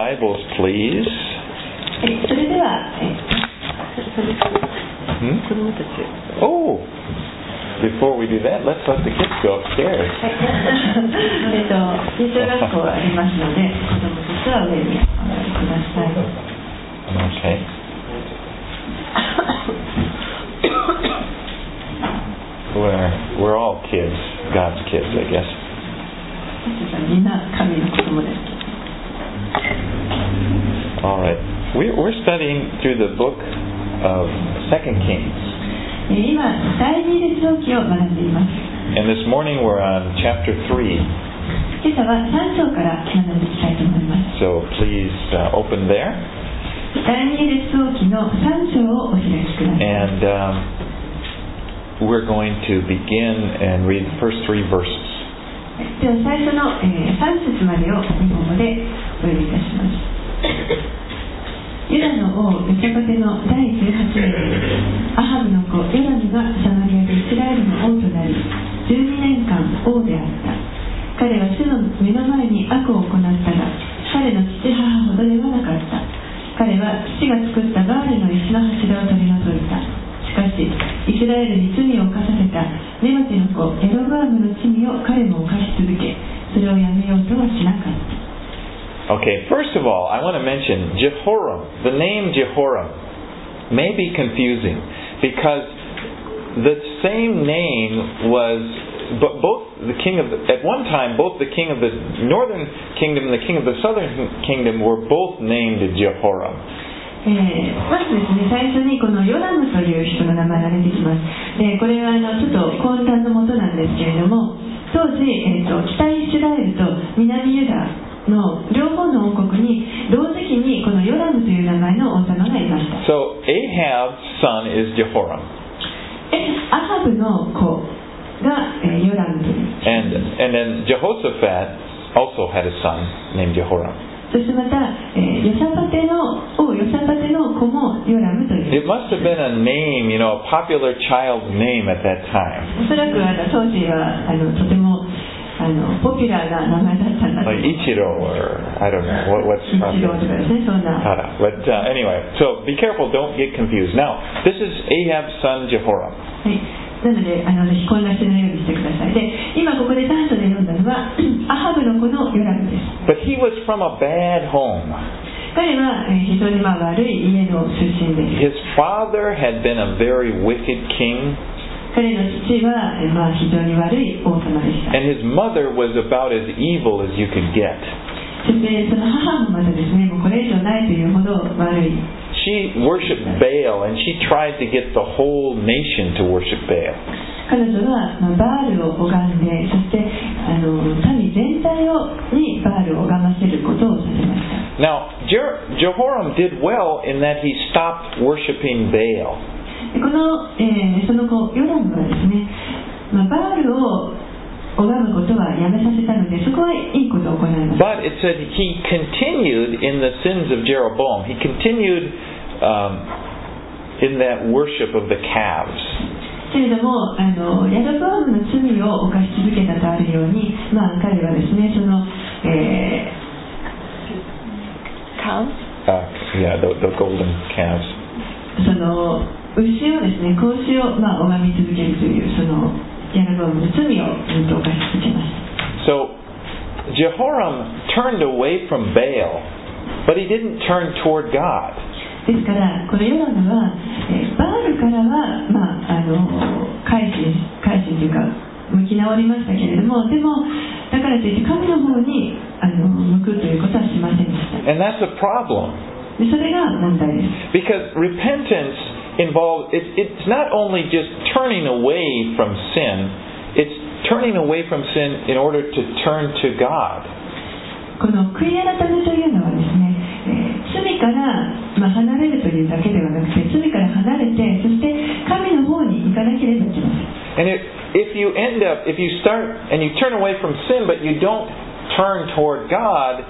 Bibles, please. えそれでは、えHmm? 子供たち、 Oh, before we do that, let's let the kids go upstairs. はい、えっと、小学校ありますので、子供たちは上にお上がりください。 Okay. We're, we're all kids, God's kids, I guess. 私たちはみんな神の子供です。 All right. We're, we're studying through the book of Second Kings. えー今、第二列王記を学んでいます。 And this morning we're on chapter 3. 今朝は3章から学んでいきたいと思います。 So please uh, open there. 第二列王記の3章をお開きください。 And um, we're going to begin and read the first three verses. では最初の、えー3節までを日本語でお読みいたします。 ダの王ヨシャパテの第18年アハブの子ヨラムがサマリアでイスラエルの王となり12年間王であった。彼は主の目の前に悪を行った。が彼の父母ほどではなかった彼は父が作ったバールの石の柱を取り除いた。しかしイスラエルに罪を犯させた。ネバテの子エロバームの罪を彼も犯し続けそれをやめようとはしなかった。Okay, first of all, I want to mention Jehoram. The name Jehoram may be confusing because the same name was but both the king of the, at one time both the king of the northern kingdom and the king of the southern kingdom were both named Jehoram. えーまずですね、最初にこのヨラムという人の名前が出てきます。でこれはあのちょっと混乱のもとなんですけれども、当時、えーと北イスラエルと南ユダ の両方の王国に同時期にこのヨラムという名前の王様がいました。So Ahab's son is Jehoram. えアハブの子が、えーヨラムという。And and then Jehoshaphat also had a son named Jehoram. そしてまた、えーヨシャパテの王ヨシャパテの子もヨラムという。It must have been a name, you know, a popular child's name at that time. おそらくあの当時はあのとても あのポピュラーな名前だったんだと思 Like います。 Ichiro or I don't know what, what's 一郎 popular. とかですね、そんな。 Hara. But uh, anyway, so be careful, don't get confused. Now, this is Ahab's son Jehoram. はい。なので、あのぜひ混乱しないようにしてください。で、今ここで短所で読んだのは、アハブの子のヨラムです。 But he was from a bad home. 彼は、えー非常にまあ悪い家の出身です。 His father had been a very wicked king, 彼の父は、えーまあ、非常に悪い王様でした。and his mother was about as evil as you could get. そして、その母もまたですね、もうこれ以上ないというほど悪い。She worshipped Baal, and she tried to get the whole nation to worship Baal. 彼女は、まあ、バールを拝んで、そしてあの民全体をにバールを拝ませることをさせました。Now, Jehoram did well in that he stopped worshiping Baal. でこの、えーその子ヨラムはですね、まあ、バールを拝むことはやめさせたのでそこはいいことを行いました But it said he continued in the sins of Jeroboam. He continued um, in that worship of the calves. けれどもあのヤロバームの罪を犯し続けたとあるように、まあ、彼はですねその、えー、カウ Uh, yeah, the, the golden calves. その牛をですね子牛を、まあ、拝み続けるというそのヤロバームの罪をずっと犯し続けました So Jehoram turned away from Baal, but he didn't turn toward God. ですから、このヨラムは、えーバールからは、まあ、あの改心改心というか、向き直りましたけれども、でも、だからといって、神の方にあの向くということはしませんでした。And that's a problem でそれが問題です。because repentance involves, it, it's not only just turning away from sin, it's turning away from sin in order to turn to God. この悔い改めというのはですね、えー罪から、まあ、離れるというだけではなくて、罪から離れて、そして神の方に行かなければいけません。 And if, if you end up, if you start and you turn away from sin, but you don't turn toward God,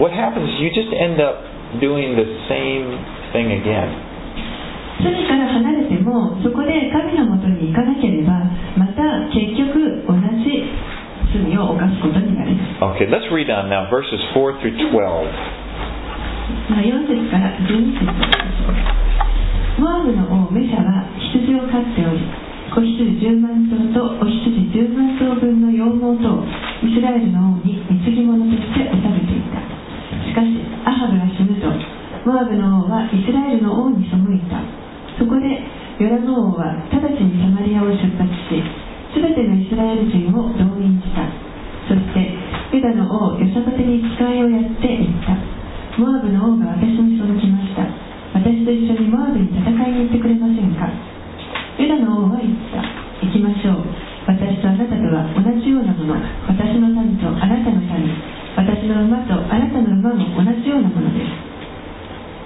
what happens is you just end up doing the same thing again. 罪から離れてもそこで神のもとに行かなければまた結局同じ罪を犯すことになります。Okay, let's read on now verses 4 through 12. まあ、4節から12節をモアブの王メシャは羊を飼っており子羊10万頭とお羊10万頭分の羊毛とをイスラエルの王に貢ぎ物として納めていた。しかしアハブが死ぬとモアブの王はイスラエルの王に背いたそこでヨラム王は直ちにサマリアを出発し全てのイスラエル人を動員した。そしてユダの王ヨサパテに使いをやっていった。モアブの王が私に届きました。私と一緒にモアブに戦いに行ってくれませんか？ユダの王は言った。行きましょう。私とあなたとは同じようなもの。私の民とあなたの民。私の馬とあなたの馬も同じようなものです。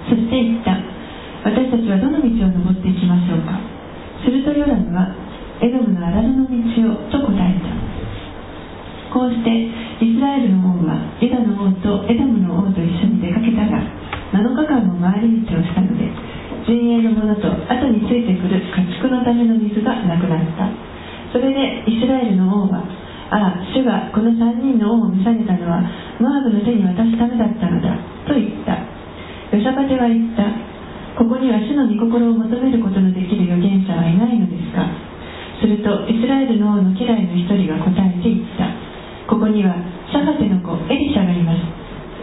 そして言った。私たちはどの道を登っていきましょうか？するとヨラムはエドムの荒野の道をと答えた。こうしてイスラエルの王はユダの王とエドムの王と一緒に出かけたが7日間も回り道をしたので陣営のものと後についてくる家畜のための水がなくなった。それでイスラエルの王はああ主がこの3人の王を召されたのはモアブの手に渡すためだったのだと言った。ヨサパテは言った。ここには主の御心を求めることのできる預言者はいないのですか？するとイスラエルの王の家来の一人が答えて言った。ここにはシャファテの子エリシャがいます。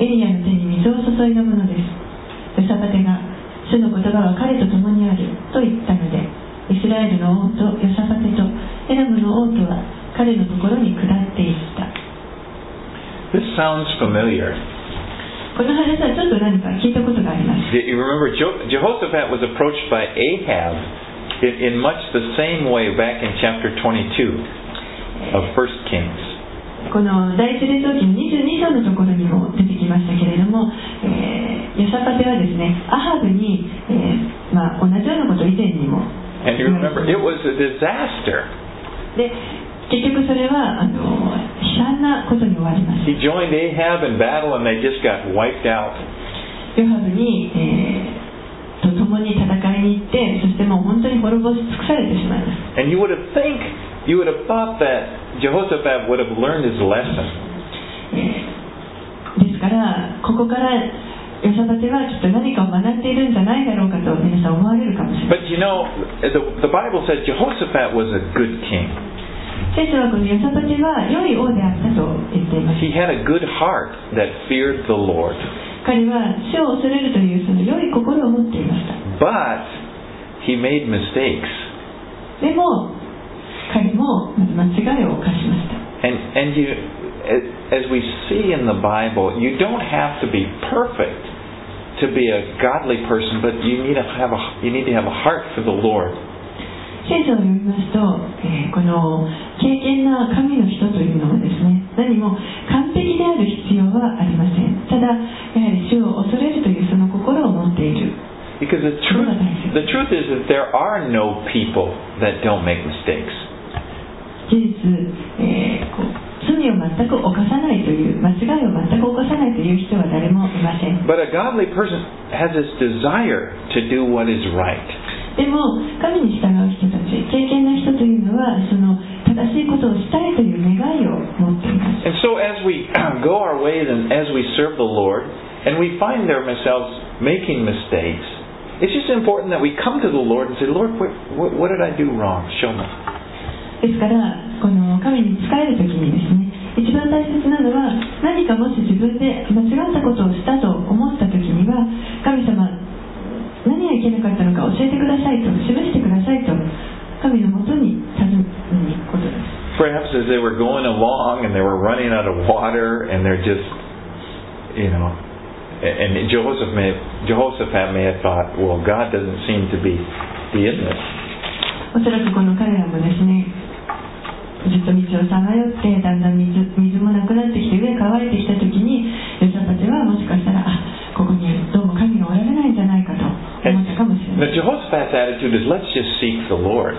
エリアの手に水を注いだものです。ヨサパテが主の言葉は彼と共にあると言ったのでイスラエルの王とヨサパテとエラムの王とは彼のところに下っていった。This sounds familiar. この話はちょっと何か聞いたことがあります You remember Jehoshaphat was approached by Ahab in, in much the same way back in chapter 22 of 1 Kings. この第一列王記の22章のところにも出てきましたけれども、えー、ヨサパテはですねアハブに、えーまあ、同じようなことを以前にも And you remember, it was a disaster. で結局それはあの悲惨なことに終わります He joined Ahab in battle and they just got wiped out. ヨハブに、えーと共に戦いに行ってそしてもう本当に滅ぼし尽くされてしまいます And you would have think, you would have thought that Jehoshaphat would have learned his lesson. えーですからここからヨサパテはきっと何かを学んでいるんじゃないだろうかと皆さん思われるかもしれない But you know, the, the Bible says Jehoshaphat was a good king. 聖書はこのヨサパテは良い王であったと言っています He had a good heart that feared the Lord. 彼は主を恐れるというその良い心を持っていました But he made mistakes. でも彼もまず間違いを犯しました And, and you, as we see in the Bible, you don't have to be perfect to be a godly person, but you need to have a, you need to have a heart for the Lord. 聖書を読みますと、えーこの敬虔な神の人というのはですね何も完璧である必要はありませんただやはり主を恐れるというその心を持っている Because the truth, the truth is that there are no people that don't make mistakes. 事実、えーこう罪を全く犯さないという間違いを全く犯さないという人は誰もいません But a godly person has this desire to do what is right. でも神に従う人たち敬虔な人というのはその正しいことをしたいという願いを持っています And so as we go our ways and as we serve the Lord, and we find ourselves making mistakes, it's just important that we come to the Lord and say, Lord, what, what, what did I do wrong? Show me. ですからこの神に仕える時にですね一番大切なのは何かもし自分で間違ったことをしたと思った時には神様何がいけなかったのか教えてくださいと示してくださいと神のもとに尋ねに行くことです Perhaps as they were going along and they were running out of water and they're just, you know, and Jehoshaphat may, Jehoshaphat may have thought, well, God doesn't seem to be, be in this. おそらくこの彼らもですねずっと道をさまよってだんだん水水もなくなってきて上乾いてきた時 かと思ったかもしれな Now い Jehoshaphat's attitude is, let's just seek the Lord.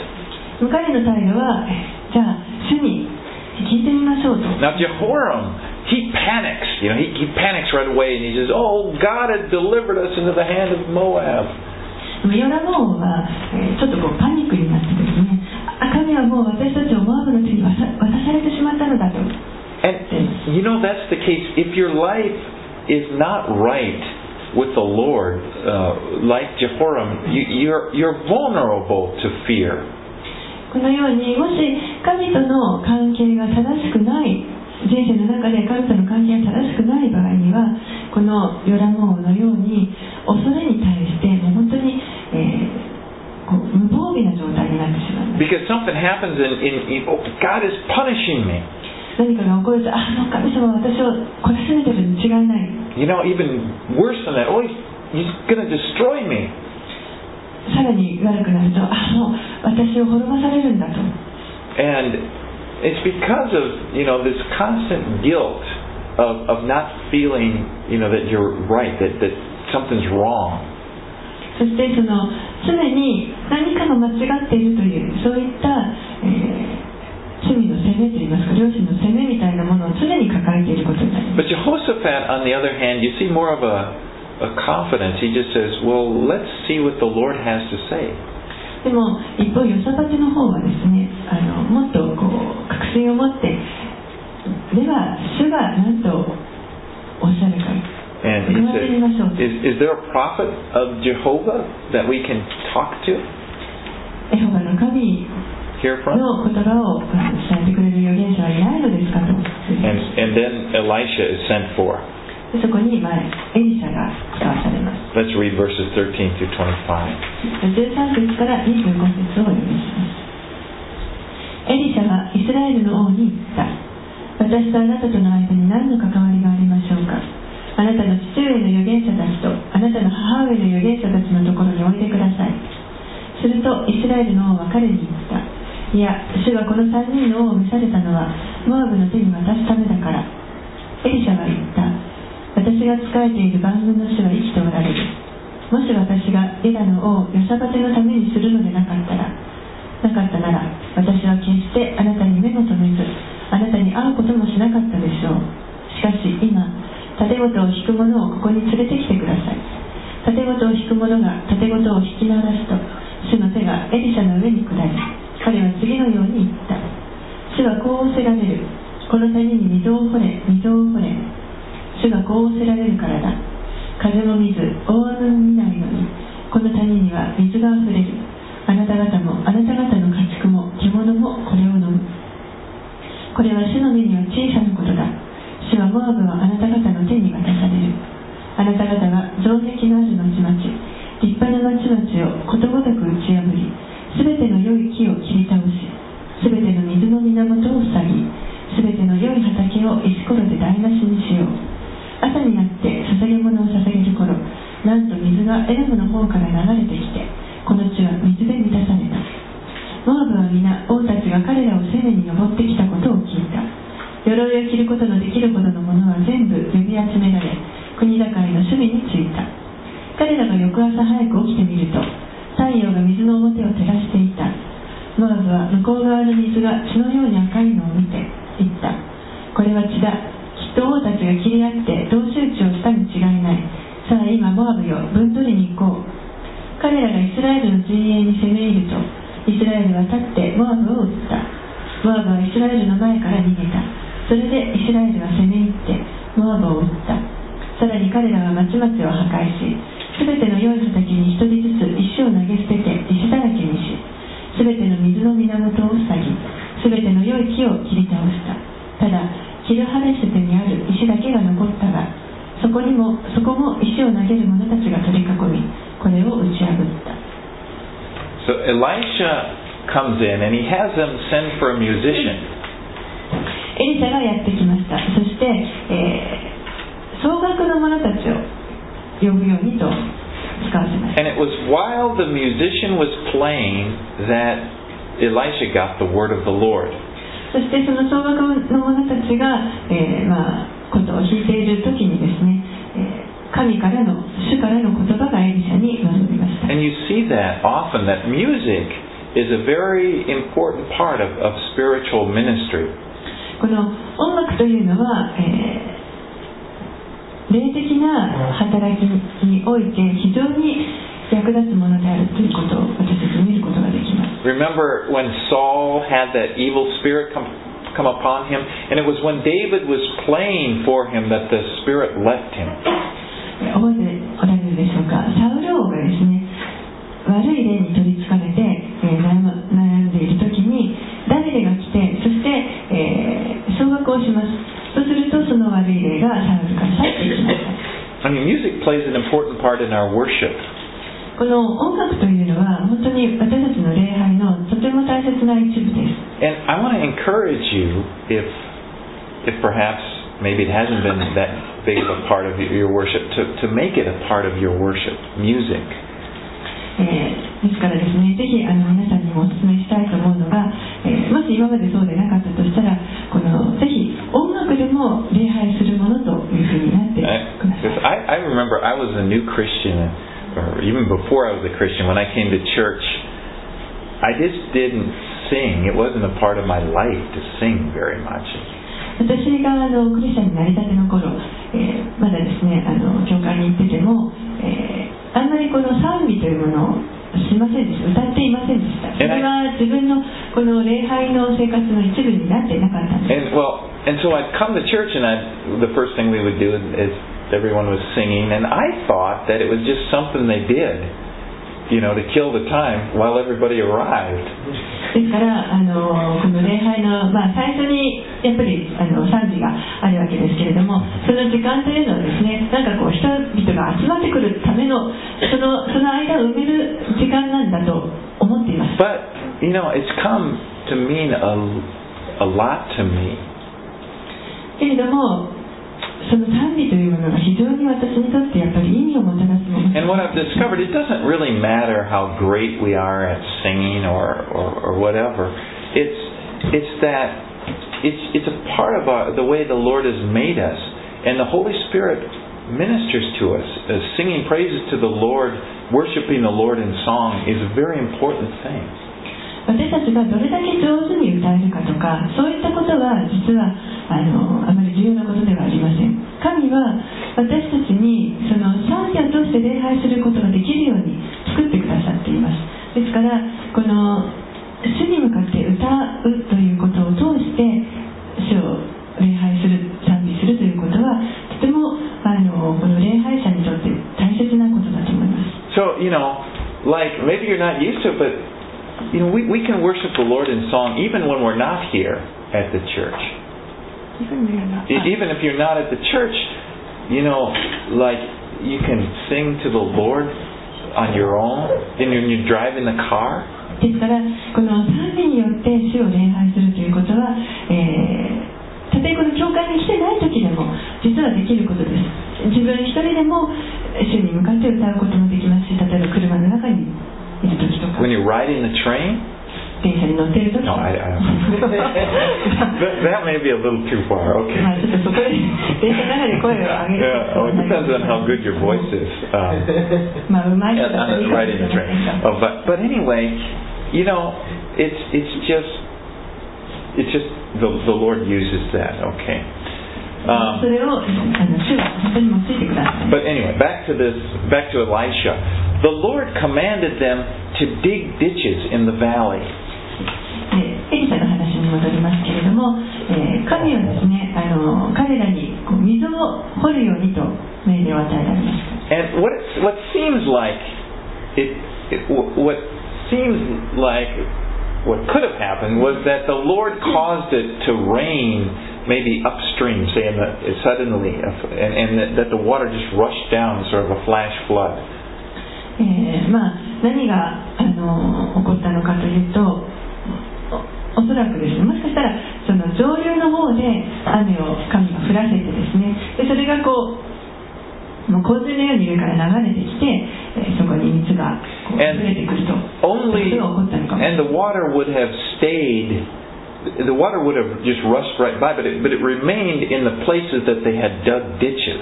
彼の態度はえじゃあ主に聞いてみましょうと Now Jehoram, he panics. You know, he, he panics right away and he says, "Oh, God has delivered us into the hand of Moab." ヨラモ王は、えーちょっとこうパニックになってですねあ神はもう私たちをモアブの手に渡さ渡されてしまったのだと And you know that's the case. If your life is not right With the Lord, uh, like Jehoram, you, you're, you're vulnerable to fear. このようにもし神との関係が正しくない人生の中で神との関係が正しくない場合にはこのヨラモ王のように恐れに対してもう本当に、えーこう無防備な状態になってしまうんです Because something happens in, in, in oh, God is punishing me. 何かが起こるとあもう神様は私を懲らしめてるに違いない You know, even worse than that, oh, he's, he's going to destroy me. さらに悪くなるとあもう私を滅ぼされるんだと And it's because of, you know, this constant guilt of, of not feeling, you know, that you're right, that, that something's wrong. そしてその常に何かが間違っているというそういった、えー罪の責めといいますか両親の責めみたいなものを常に抱えていることになります But Jehoshaphat, on the other hand, you see more of a, a confidence. He just says, well, let's see what the Lord has to say. でも一方ヨサバテの方はですねあのもっとこう確信を持ってでは主が何とおっしゃるか And he said, is, is there a prophet of Jehovah that we can talk to, エホバの神 hear from? の言葉を伝えてくれる預言者はいないのですかと And, and then Elisha is sent for. Let's read verses 13 through 25. 13節から25節をお読みしますエリシャはイスラエルの王に言った私とあなたとの間に何の関わりがありましょうかあなたの父上の預言者たちとあなたの母上の預言者たちのところにおいでくださいするとイスラエルの王は彼に言ったいや主がこの3人の王を召されたのはモアブの手に渡すためだから。エリシャは言った。私が仕えている万軍の主は生きておられる。もし私がユダの王ヨサバテのためにするのでなかったらなかったなら私は決してあなたに目も留めずあなたに会うこともしなかったでしょう。しかし今盾事を引く者をここに連れてきてください。盾事を引く者が盾事を引き鳴らすと主の手がエリシャの上に下り彼は次のように言った。主はこう仰せられる。この谷に溝を掘れ溝を掘れ。主がこう仰せられるからだ。風も水大雨も見ないのに。この谷には水があふれる。あなた方もあなた方の家畜も獣もこれを飲む。これは主の目には小さなことだ。主はモアブはあなた方の手に渡される。あなた方は城壁のある町々立派な町々をことごとく打ち破りすべての良い木を切り倒しすべての水の源を塞ぎすべての良い畑を石ころで台無しにしよう。朝になって捧げ物を捧げる頃なんと水がエラムの方から流れてきてこの地は水で満たされた。モアブは皆王たちが彼らを攻めに登ってきたことを聞いた。鎧を着ることのできるほどのものは全部呼び集められ国境の守備に就いた。彼らが翌朝早く起きてみると太陽が水の表を照らしていた。モアブは向こう側の水が血のように赤いのを見て言った。これは血だ。きっと王たちが切り合って同士討ちをしたに違いない。さあ今モアブよ分取りに行こう。彼らがイスラエルの陣営に攻め入るとイスラエルは立ってモアブを撃った。モアブはイスラエルの前から逃げた。それでイスラエルは攻め入ってモアブを撃った。さらに彼らは町々を破壊しすべての良い畑に一人ずつ石を投げ捨てて石だらけにしすべての水の源を塞ぎすべての良い木を切り倒した。ただキルハレシュテにある石だけが残ったがそこにもそこも石を投げる者たちが取り囲みこれを打ち破った。So Elisha comes in and he has them send for a musician. エリシャがやってきました。そして、えー総額の者たちを呼ぶようにと使わせました And it was while the musician was playing that Elisha got the word of the Lord. そしてその総額の者たちが、えーまあ、ことを弾いている時にですね、えー神からの主からの言葉がエリシャに臨みました And you see that often that music is a very important part of, of spiritual ministry. この音楽というのは、えー霊的な働きにおいて非常に役立つものであるということを私たち見ることができます。Remember when Saul had that evil spirit come come upon him, and it was when David was playing for him that the spirit left him. 覚えておられるでしょうかサウル王がですね悪い霊に取りつかれて、えー、悩んでいる時に誰ビが来てそして、えー、総額をします そうするとその悪い霊がサウルから去っていきました I mean, music plays an important part in our worship. この音楽というのは本当に私たちの礼拝のとても大切な一部です And I want to encourage you, if, if perhaps maybe it hasn't been that big of a part of your worship, to, to make it a part of your worship, music. えーですからですね、ぜひあの皆さんにもお勧めしたいと思うのが、えーもし今までそうでなかったとしたら、このぜひ音楽でも礼拝するものというふうになってください。I, I remember I was a new Christian, or even before I was a Christian, when I came to church, I just didn't sing. It wasn't a part of my life to sing very much. 私があのクリスチャンになりたての頃、えーまだですねあの教会に行ってても、えーあんまりこの賛美というものをしませんでした歌っていませんでしたそれは自分のこの礼拝の生活の一部になっていなかったんです well, and so I'd come to church, and I the first thing we would do is everyone was singing, and I thought that it was just something they did, you know, to kill the time while everybody arrived. ですからあのこの礼拝の、まあ、最初にやっぱりあの賛美があるわけですけれどもその時間というのはですねなんかこう人々が集まってくるためのそのその間を埋める時間なんだと思っています But you know, it's come to mean a a lot to me. けれども その賛美というものが非常に私にとってやっぱり意味をもたらすもの And what I've discovered, it doesn't really matter how great we are at singing or, or, or whatever. It's it's that it's it's a part of our, the way the Lord has made us, and the Holy Spirit ministers to us. Uh, singing praises to the Lord, worshiping the Lord in song is a very important thing. 私たちがどれだけ上手に歌えるかとかそういったことは実はあのあまり重要なことではありません。神は私たちにその賛美を通して礼拝することができるように作ってくださっています。ですからこの主に向かって歌うということを通して主を礼拝する賛美するということはとてもあのこの礼拝者にとって大切なことだと思います。So you know, like maybe you're not used to it, but you know, we, we can worship the Lord in song even when we're not here at the church. E- Even if you're not at the church, you know, like you can sing to the Lord on your own, and when you're driving the car. ですからこの賛美によって主を礼拝するということは、えーたとえこの教会に来てない時でも実はできることです自分一人でも主に向かって歌うこともできますし例えば車の中にいる時とか when you're riding the train? No, I, I don't. that, that may be a little too far. Okay. yeah, well, it depends on how good your voice is. Um, and, on riding the train. Oh, but but anyway, you know, it's it's just it's just the the Lord uses that. Okay. Um, but anyway, back to this, back to Elisha. The Lord commanded them to dig ditches in the valley. でエリシャの話に戻りますけれども、えー神はですねあの彼らにこう溝を掘るようにと命令を与えられました And what it's, what seems like it, it what seems like what could have happened was that the Lord caused it to rain maybe upstream, say in the, suddenly, and, and that, that the water just rushed down, sort of a flash flood. えーまあ、何があの起こったのかというとおおそらくですねもしかしたらその上流の方で雨を神が降らせてですねでそれがこうもう洪水のように上から流れてきて、えーそこに水がこ溢れてくると Only, そういうことが起こったのかも and the water would have stayed, the water would have just rushed right by, but it, but it remained in the places that they had dug ditches.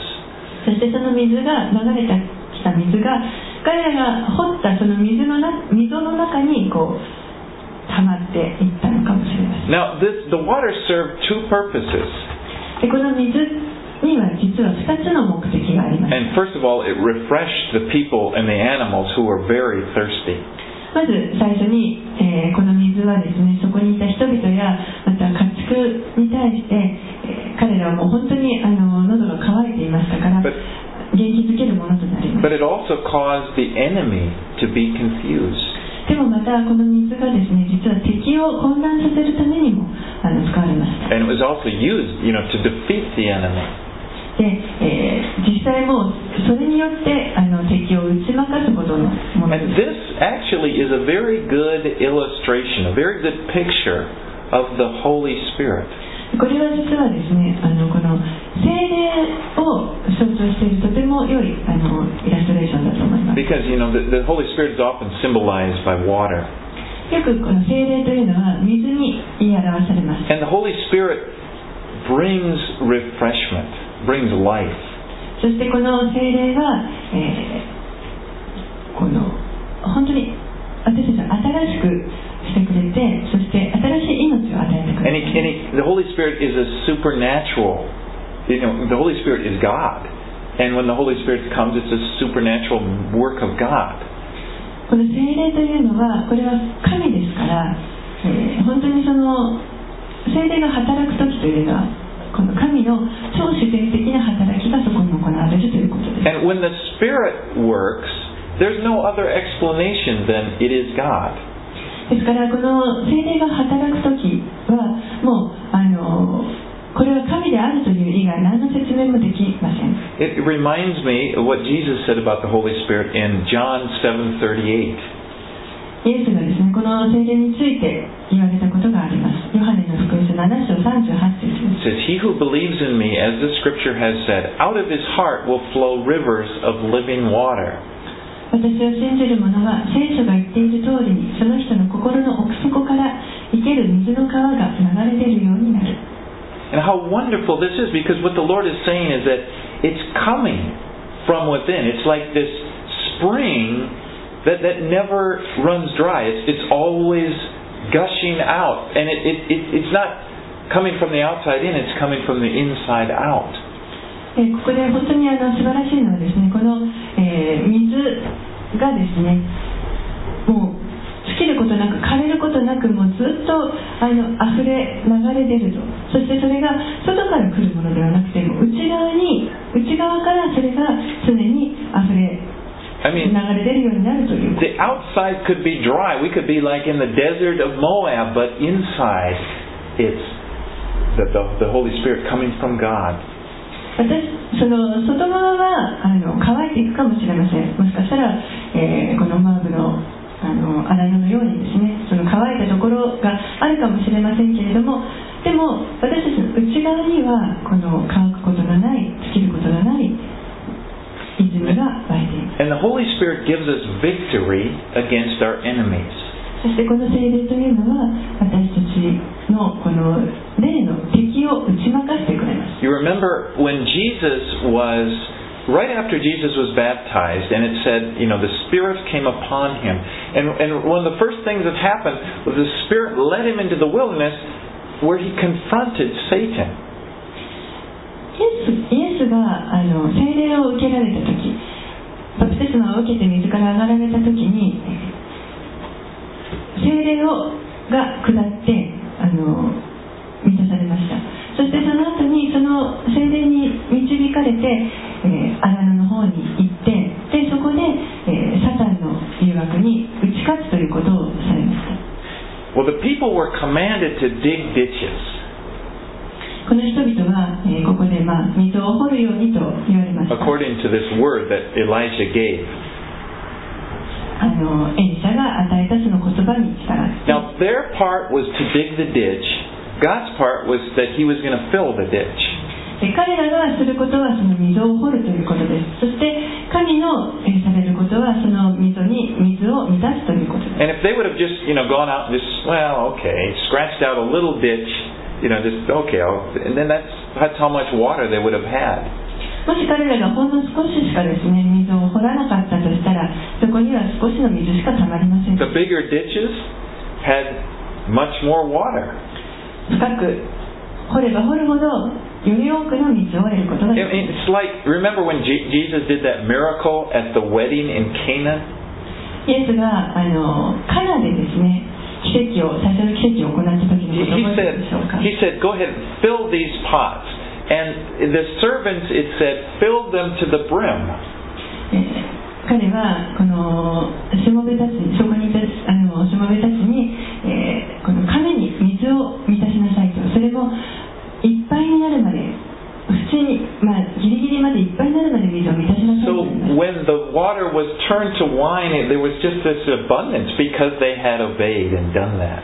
そしてその水が流れてきた水が彼らが掘ったその水のな溝の中にこう溜まっていったのかもしれません Now, this, the water served two purposes. でこの水には実は2つの目的があります And first of all, it refreshed the people and the animals who were very thirsty. まず最初に、えーこの水はですねそこにいた人々やまた家畜に対して、えー彼らはもう本当にあの喉が渇いていましたから But 元気づけるものとなります But it also caused the enemy to be confused. でもまたこの水がですね実は敵を混乱させるためにもあの使われました And it was also used, you know, to defeat the enemy. で、えー実際もうそれによってあの敵を打ち負かすほどのもの And です this actually is a very good illustration, a very good picture of the Holy Spirit. これは実はですねあのこの精霊を象徴しているとても良いあのイラストレーションだと思います Because, you know, the, the Holy Spirit is often symbolized by water. よくこの精霊というのは水に言い表されます And the Holy Spirit brings refreshment, brings life. そしてこの精霊は、えーこの本当に私たちを新しくしてくれてそして新しい命を与えてく And, れ he, て and he, the Holy Spirit is a supernatural, you know, the Holy Spirit is God. And when the Holy Spirit comes, it's a supernatural work of God. この精霊というのはこれは神ですから、えー本当にその精霊が働く時というのはこの神の超自然的な働きがそこに行われるということです And when the Spirit works, there's no other explanation than it is God. ですからこの精霊が働く時はもうあのこれは神であるという以外何の説明もできません It reminds me of what Jesus said about the Holy Spirit in John 7:38. イエスがですねこの精霊について言われたことがありますヨハネの福音書7章38節です It says, He who believes in me, as the scripture has said, out of his heart will flow rivers of living water. 私を信じる者は聖書が言っている通りにその人の心の奥底から生ける水の川が流れ出るようになる And how wonderful this is because what the Lord is saying is that it's coming from within. It's like this spring that, that never runs dry. It's, it's always gushing out. And it, it, it, it's not coming from the outside in, it's coming from the inside out. えーここで本当にあの素晴らしいのはですねこの、えー水がですねもう尽きることなく枯れることなくもうずっとあの溢れ流れ出るとそしてそれが外から来るものではなくてもう内側に内側からそれが常に溢れ I 流 mean, れ出るようになるという the outside could be dry. We could be like in the desert of Moab, but inside it's the, the, the Holy Spirit coming from God. 私その外側はあの乾いていくかもしれませんもしかしたら、えーこのマーブのあの荒野のようにですねその乾いたところがあるかもしれませんけれどもでも私たちの内側にはこの乾くことのない尽きることのない泉が湧いています And the Holy Spirit gives us victory against our enemies. そしてこの聖霊というのは私たちのこの霊の敵を打ち負かしてくれます You remember when Jesus was, right after Jesus was baptized, and it said, you know, the Spirit came upon him. And, and one of the first things that happened was the Spirit led him into the wilderness where he confronted Satan. イエスがあの聖霊を受けられた時バプテスマを受けて水から上がられた時に聖霊をが下ってあの満たされましたそしてその後にその聖霊に導かれて、えー、荒野の方に行ってでそこで、えーサタンの誘惑に打ち勝つということをされました Well, the people were commanded to dig ditches. この人々は、えーここで、まあ、水を掘るようにと言われました according to this word that Elijah gave. Now, their part was to dig the ditch. God's part was that he was going to fill the ditch. で彼らがすることはその溝を掘るということですそして神のえーされることはその溝に水を満たすということです And if they would have just, you know, gone out and just, well, okay, scratched out a little ditch, you know, just, okay, I'll, and then that's, that's how much water they would have had. もし彼らがほんの少ししかですね水を掘らなかったとしたらそこには少しの水しかたまりません The bigger ditches had much more water. 深く掘れば掘るほどより多くの水を得ることができ mean, It's like, remember when Je- Jesus did that miracle at the wedding in Cana? イエスがあのカナでですね奇跡を最初の奇跡を行った時 He, に he 覚えて said, るでしょうか he said, go ahead and fill these pots. And the servants, it said, filled them to the brim. えー彼はこのしもべたちにそこにいたあのしもべたちに、えーこの亀に水を満たしなさいとそれもいっぱいになるまで普通に、まあ、ギリギリまでいっぱいになるまで水を満たしなさい So when the water was turned to wine, there was just this abundance because they had obeyed and done that.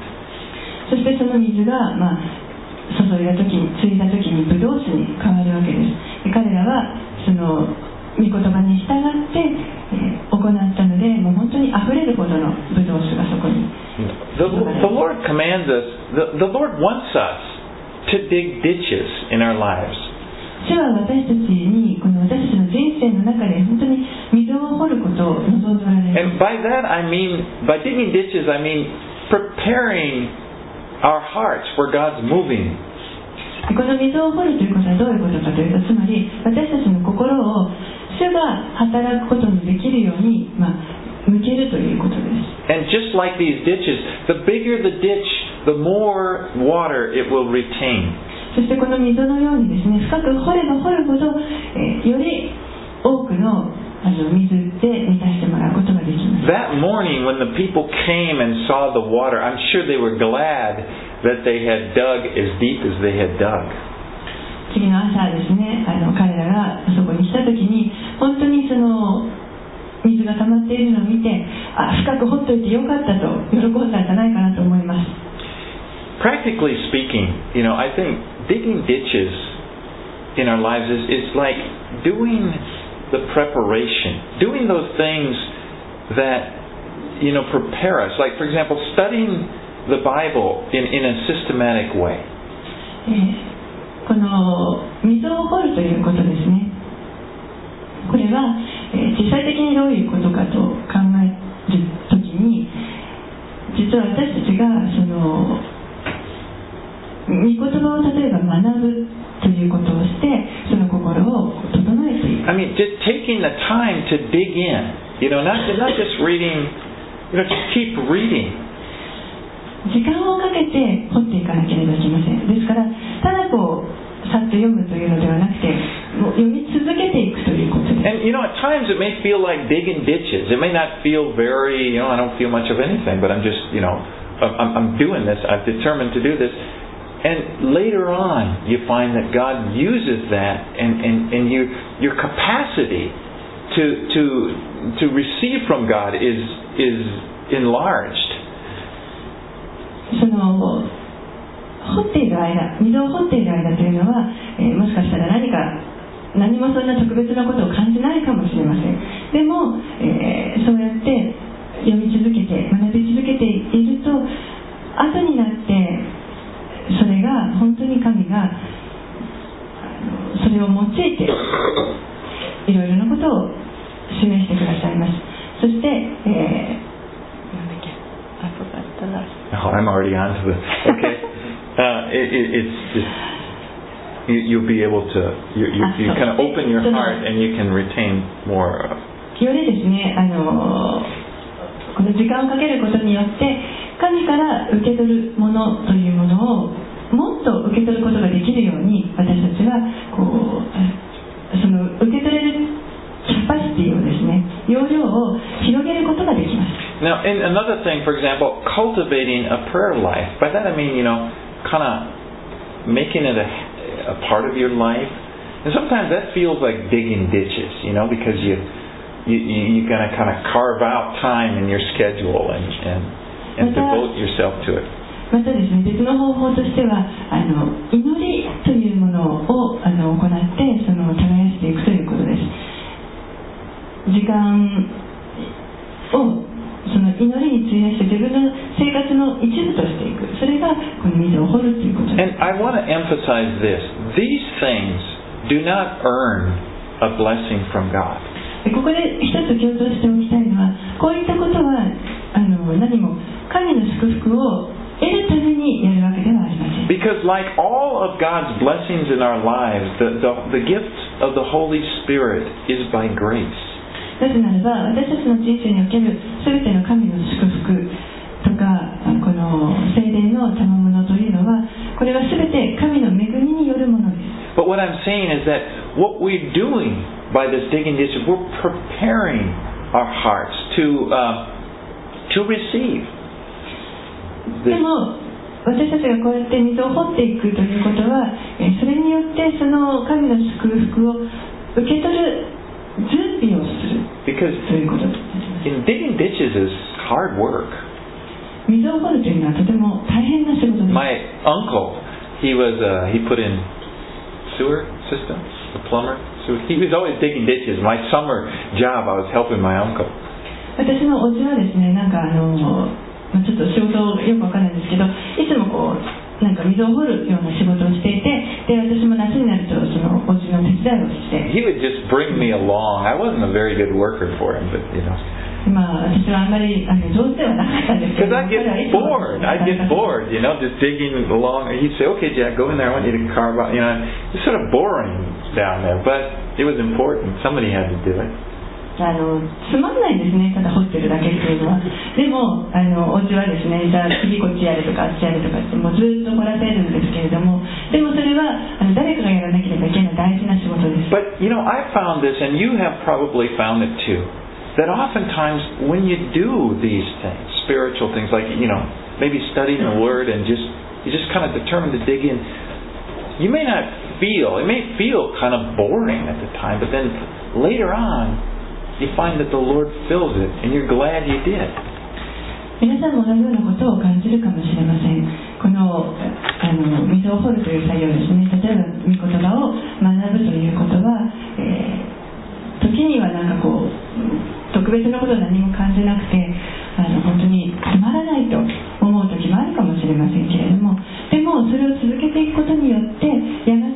そしてその水が、まあ、注いだ時についだ時にブドウ酒に変わるわけですで彼らはその御言葉に従って、えー行ったのでもう本当に溢れるほどのブドウ酒がそこに The, the Lord commands us, the, the Lord wants us to dig ditches in our lives. 主は私たちにこの私たちの人生の中で本当に溝を掘ることを望んでおられる And by that I mean, by digging ditches, I mean preparing our hearts where God's moving. この溝を掘るということはどういうことかというとつまり私たちの心を主が働くことのできるように、まあ、向けるということです And just like these ditches, the bigger the ditch, the more water it will retain. そしてこの溝のようにですね深く掘れば掘るほど、えーより多くのあの水 That morning, when the people came and saw the water, I'm sure they were glad that they had dug as deep as they had dug. 次の朝ですねあの彼らがそこに来た時に本当にその水が溜まっているのを見てあ深く掘っといてよかったと喜んだんじゃないかなと思います Practically speaking, you know, I think digging ditches in our lives is, is like doing the preparation, doing those things that, you know, prepare us. Like, for example, studying the Bible in, in a systematic way. えーこの溝を掘るということですねこれは、えー実際的にどういうことかと考えるときに実は私たちがその御言葉を例えば学ぶということをしてその心を整えていく I mean, just taking the time to dig in, you know, not, not just reading, you know, just keep reading. 時間をかけて掘っていかなければいけませんですからただこうさっと読むというのではなくてもう読み続けていくということです And, you know, at times it may feel like digging ditches. It may not feel very, you know, I don't feel much of anything, but I'm just, you know, I'm, I'm doing this. I've determined to do this. And later on, you find that God uses that and, and, and you, your capacity to, to, to receive from God is, is enlarged. その掘っている間溝を掘っている間というのは、えーもしかしたら何か何もそんな特別なことを感じないかもしれませんでも、えーそうやって読み続けて学び続けていると後になってそれが本当に神がそれを用いていろいろなことを示してくださいますそして、えー I forgot the last Oh, I'm already on to the. Okay. Uh, it, it, it's just. You, you'll be able to. You, you, you kind of open your heart and you can retain more. uh, よりですね、あのこの時間をかけることによって神から受け取るものというものをもっと受け取ることができるように私たちはこうその受け取れるキャパシティをですね容量を広げることができます Now, and another thing, for example, cultivating a prayer life. By that I mean, you know, kind of making it a, a part of your life. And sometimes that feels like digging ditches, you know, because you you you, you gotta kind of carve out time in your schedule and and and Okay. devote yourself to it. またですね別の方法としてはあの祈りというものをあの行ってその耕していくということです時間をその祈りに費やして自分の生活の一部としていくそれがこの水を掘るということです And I want to emphasize this: these things do not earn a blessing from God. でここで一つ強調しておきたいのはこういったことはあの何も神の祝福を得るためにやるわけではありません Because, like all of God's blessings in our lives, the, the, the gift of the Holy Spirit is by grace. なぜならば私たちの人生における全ての神の祝福とかあこの聖霊霊の賜物というのはこれは全て神の恵みによるものです But what I'm saying is that what we're doing by this digging ditch we're preparing our hearts to um, to receive で this. も私たちがこうやって溝を掘っていくということはえーそれによってその神の祝福を受け取る準備をする Because ということとなります in digging ditches is hard work. 溝を掘るというのはとても大変な仕事です My uncle, he was uh, he put in sewer system, the plumber. So he was always digging ditches. My summer job, I was helping my uncle. 私のおじはですねなんかあのまあちょっと仕事よくわからないんですけどいつもこうなんか溝を掘るような仕事をしていてで私も夏になるとそのおじの手伝いをして He would just bring me along. I wasn't a very good worker for him, but you know, まあ私はあんまりあの上手ではなかったんですけ because ど I get bored. I get bored, you know, just digging along. He'd say, "Okay, Jack, go in there. I want you to carve out." You know, it's sort of boring down there, but it was important. Somebody had to do it. あのつまんないんですねただ掘ってるだけっていうのはでもあのお家はですねじゃあ次こっちやるとかあっちやるとかってもうずっと掘らせるんですけれどもでもそれはあの誰かがやらなければいけない大事な仕事です But you know, I found this, and you have probably found it too. That oftentimes when you do these things, spiritual things like you know, maybe studying the Word and just you just kind of determined to dig in, you may not feel it may feel kind of boring at the time, but then later on you find that the Lord fills it, and you're glad you did. 皆さんも同じようなことを感じるかもしれませんこのあの水を掘るという作業ですね例えば御言葉を学ぶということは、えー時にはなんかこう特別なことは何も感じなくてあの本当につまらないと思う時もあるかもしれませんけれどもでもそれを続けていくことによってやがて、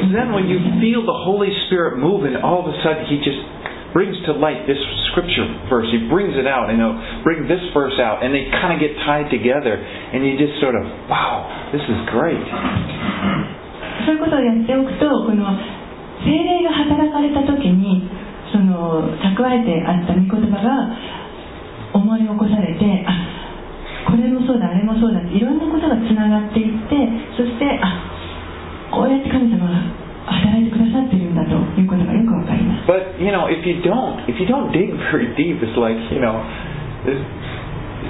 Because then when you feel the Holy Spirit move, and all of a sudden He just brings to light this scripture verse. He brings it out, and He'll bring this verse out, and they kind of get tied together, and you just sort of, wow, this is great. そういうことをやっておくとこの精霊が働かれた時にその蓄えてあった御言葉が思い起こされてあこれもそうだあれもそうだっていろんなことがつながっていってそしてあこうやって神様が働いてくださってるんだということがよくわかります But you know, if you don't, if you don't dig very deep, it's like you know, it's,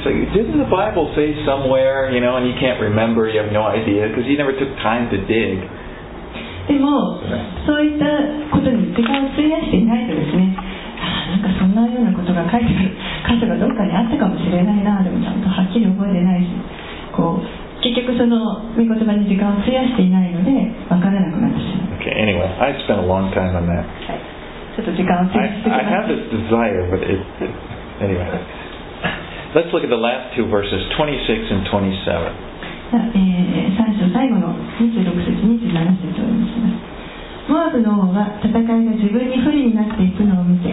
it's like didn't the Bible say somewhere, you know, and you can't remember, you have no idea because you never took time to dig. でもそういったことに時間を費やしていないとですねなんかそんなようなことが書いてある箇所がどっかにあったかもしれないなでもちゃんとはっきり覚えてないしこう結局その御言葉に時間を費やしていないので分からなくなってしまう Okay, anyway, I spent a long time on that. ちょっと時間を費 I, やしすぎ I ま have し this desire, but it, it anyway. Let's look at the last two verses, 26 and 27. た、えー、3章最後の26節27節を読みしますモアブの王は戦いが自分に不利になっていくのを見て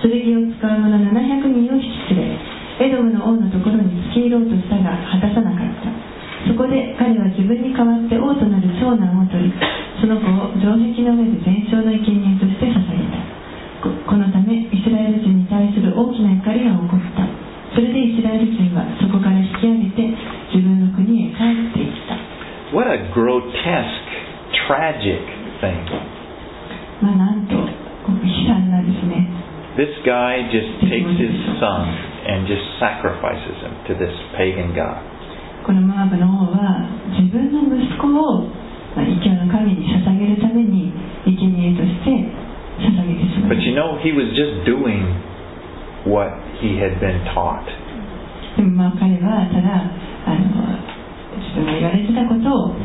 剣を使う者700人を引き連れエドムの王のところに突き入ろうとしたが果たさなかったそこで彼は自分に代わって王となる長男を取りその子を城壁の上で全焼の生贄として捧げたここのためイスラエル人に対する大きな怒りが起こったそれでイスラエル人はそこから引き上げて自分の国へ帰っていった What a grotesque, tragic thing. まあなんと悲惨なですね This guy just takes his son and just sacrifices him to this pagan god. このモアブの王は自分の息子を、まあ、異教の神に捧げるために生贄として捧げてしま But う you know, he was just doing what he had been taught. でもまあ彼はただあの自分が言われてたことを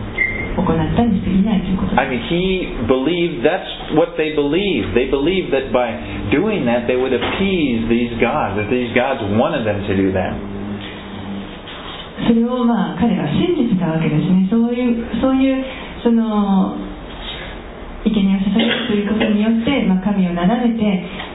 行ったに過ぎないということで I mean, he believed that's what they believed. They believed that by doing that, they would appease these gods, that these gods wanted them to do that. すそれをまあ彼らは信じてたわけですねそういうそういうその生贄を捧げるということによって、まあ、神を眺めて、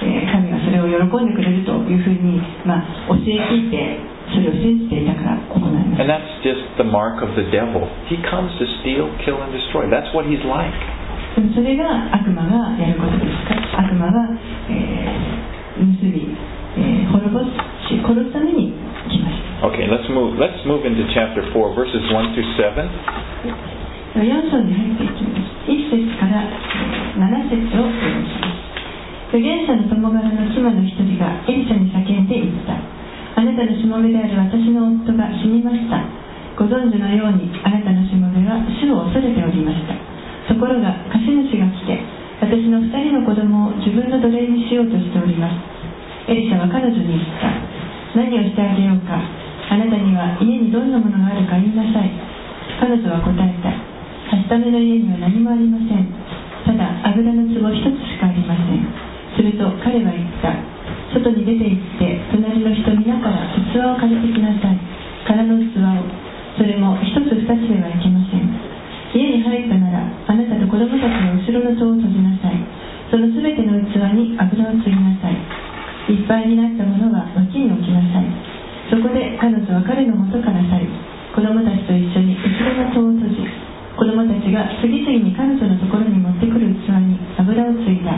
えー神がそれを喜んでくれるというふうに、まあ、教え聞いてそれを信じていたから行いま And す that's just the mark of the devil. He comes to steal, kill, and destroy. That's what he's like. それが悪魔がやることですか？悪魔は、えー盗み、えー滅ぼし殺す move. Let's move into chapter 4, verses 1 through 7. 4章に入っていきます。1節から7節をお読みします。預言者の友柄の妻の一人がエリシャに叫んで言った。あなたのしもべである私の夫が死にました。ご存知のようにあなたのしもべは主を恐れておりました。ところが貸主が来て私の2人の子供を自分の奴隷にしようとしております。エリシャは彼女に言った。何をしてあげようか。あなたには家にどんなものがあるか言いなさい。彼女は答えた。はしための家には何もありません。ただ油の壺一つしかありません。すると彼は言った。外に出て行って隣の人皆から器を借りてきなさい。空の器を。それも一つ二つではいけません。家に入ったならあなたと子供たちの後ろの戸を閉じなさい。その全ての器に油を注ぎなさい。いっぱいになったものは脇に置きなさい。そこで彼女は彼の元から去り子供たちと一緒に後ろの戸を閉じ子供たちが次々に彼女のところに持ってくる器に油を注いだ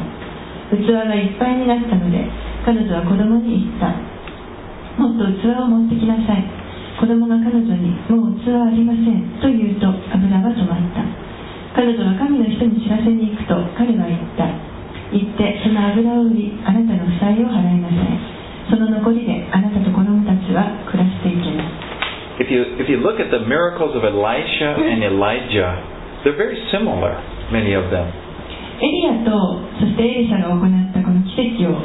器がいっぱいになったので彼女は子供に言ったもっと器を持ってきなさい。子供が彼女にもう器はありませんと言うと油は止まった。彼女は神の人に知らせに行くと彼は言った。行ってその油を売りあなたの you if you look at the miracles of Elisha and Elijah, they're very similar, many of them. エリアとそしてエリシャが行ったこの奇跡を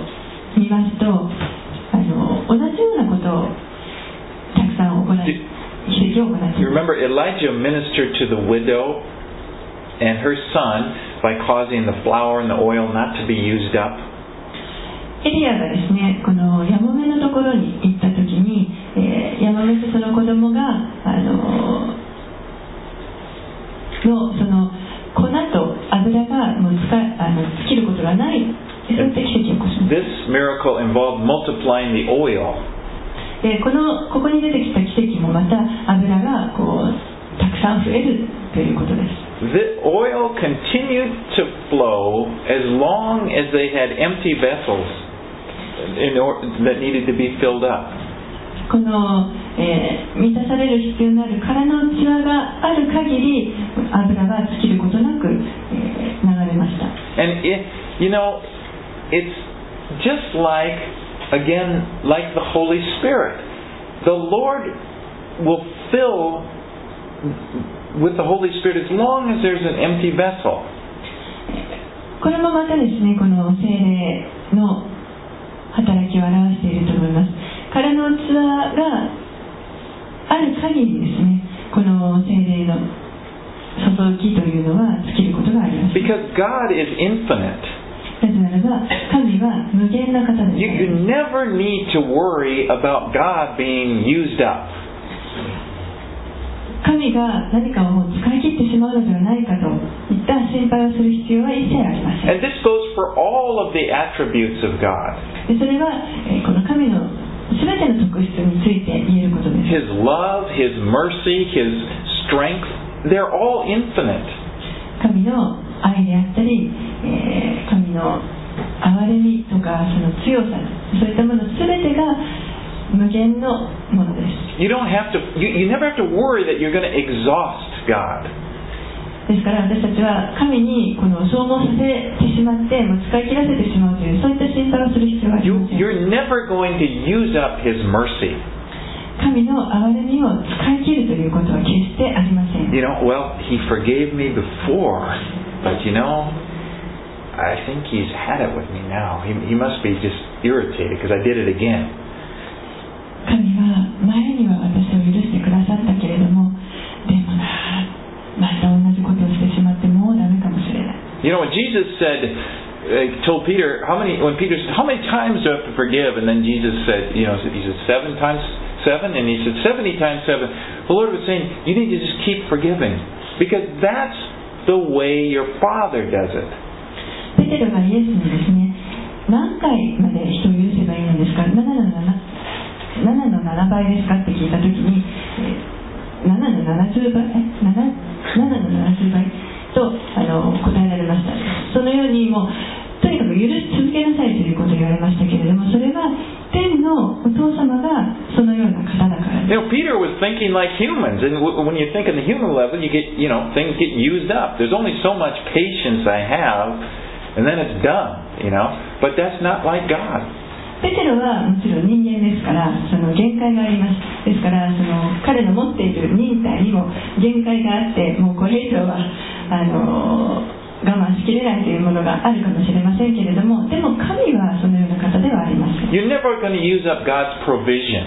見ますとあの同じようなことをたくさん行い奇跡を行ってい You ます remember Elijah ministered to the widow and her son by causing the flour and the oil not to be used up. エリアがですねこのヤモメのところに行った時に、 えーヤモメとその子供があののその粉と油がもう使いあの尽きることがない This miracle involved multiplying the oil. でこのここに出てきた奇跡もまた油がこうたくさん増えるということです The oil continued to flow as long as they had empty vessels in or, that needed to be filled up. この、えー満たされる必要のある空の器がある限り油は尽きることなく、えー流れました And it, you know, it's just like, again, like the Holy Spirit. The Lord will fill with the Holy Spirit as long as there's an empty vessel. これもまたですねこの精霊の働きを表していると思います空の器がある限りですねこの精霊の注ぎというのは尽きることがあります Because God is infinite. なぜならば神は無限な方です You, never need to worry about God being used up. 神が何かをもう使い切ってしまうのではないかといった心配をする必要は一切ありません And this goes for all of the attributes of God でそれは、えーこの神の全ての特質について言えることです His love, His mercy, His strength, they're all infinite. 神の愛であったり、えー神の憐れみとかその強さそういったもの全てが無限のものです You don't have to, you, you never have to worry that you're going to exhaust God. ですから私たちは神にこの消耗させてしまって使い切らせてしまうというそういった心配をする必要はありません you're never going to use up His mercy. 神の憐れみを使い切るということは決してありません You know, well, He forgave me before, but you know, I think He's had it with me now. He, he must be just irritated because I did it again. 神は前には私を You know, when Jesus said, uh, told Peter, how many, when Peter said, how many times do I have to forgive? And then Jesus said, you know, he said, seven times seven? And he said, 70 times seven. The Lord was saying, you need to just keep forgiving. Because that's the way your Father does it. ペテロがイエスにですね何回まで人を許せばいいのですか7の 7, 7の7倍ですかって聞いた時に、えー7の70倍え 7, 7の70倍 とあの答えられましたそのようにもうとにかく許し続けなさいということを言われましたけれどもそれは天のお父様がそのような方だからです You know, Peter was thinking like humans, and when you think on the human level, you get, you know, things get used up. There's only so much patience I have, and then it's done, you know. But that's not like God. ペテロはもちろん人間ですからその限界があります。ですからその彼の持っている忍耐にも限界があってもうこれ以上はあの我慢しきれないというものがあるかもしれませんけれどもでも神はそのような方ではありません You're never going to use up God's provision.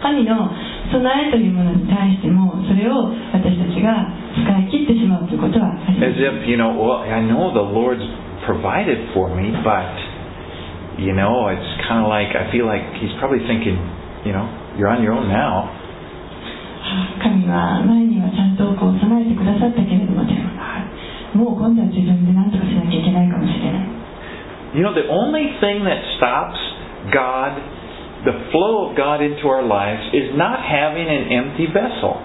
神の備えというものに対してもそれを私たちが使い切ってしまうということはありま As せん。If, you know, well, I know the Lord's provided for me, but, you know, it's kind of like, I feel like He's probably thinking, you know, you're on your own now. 神は前にはちゃんとこう備えてくださったけれどもでももう今度は自分で何とかしなきゃいけないかもしれない You know, the only thing that stops God, the flow of God into our lives, is not having an empty vessel.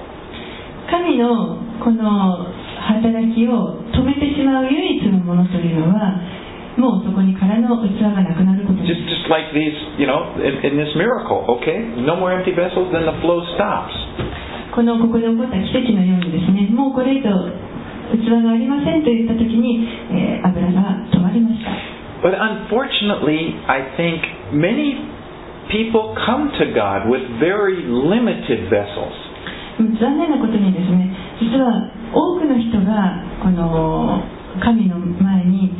神のこの働きを止めてしまう唯一のものというのは もうそこに空の器がなくなることで Just, す just like these, you know, in, in this miracle, okay? No more empty vessels, then the flow stops. このここで起こった奇跡のようにですねもうこれ以上器がありませんと言った時に、えー油が止まりました But unfortunately, I think many people come to God with very limited vessels. 残念なことにですね実は多くの人がこの神の前に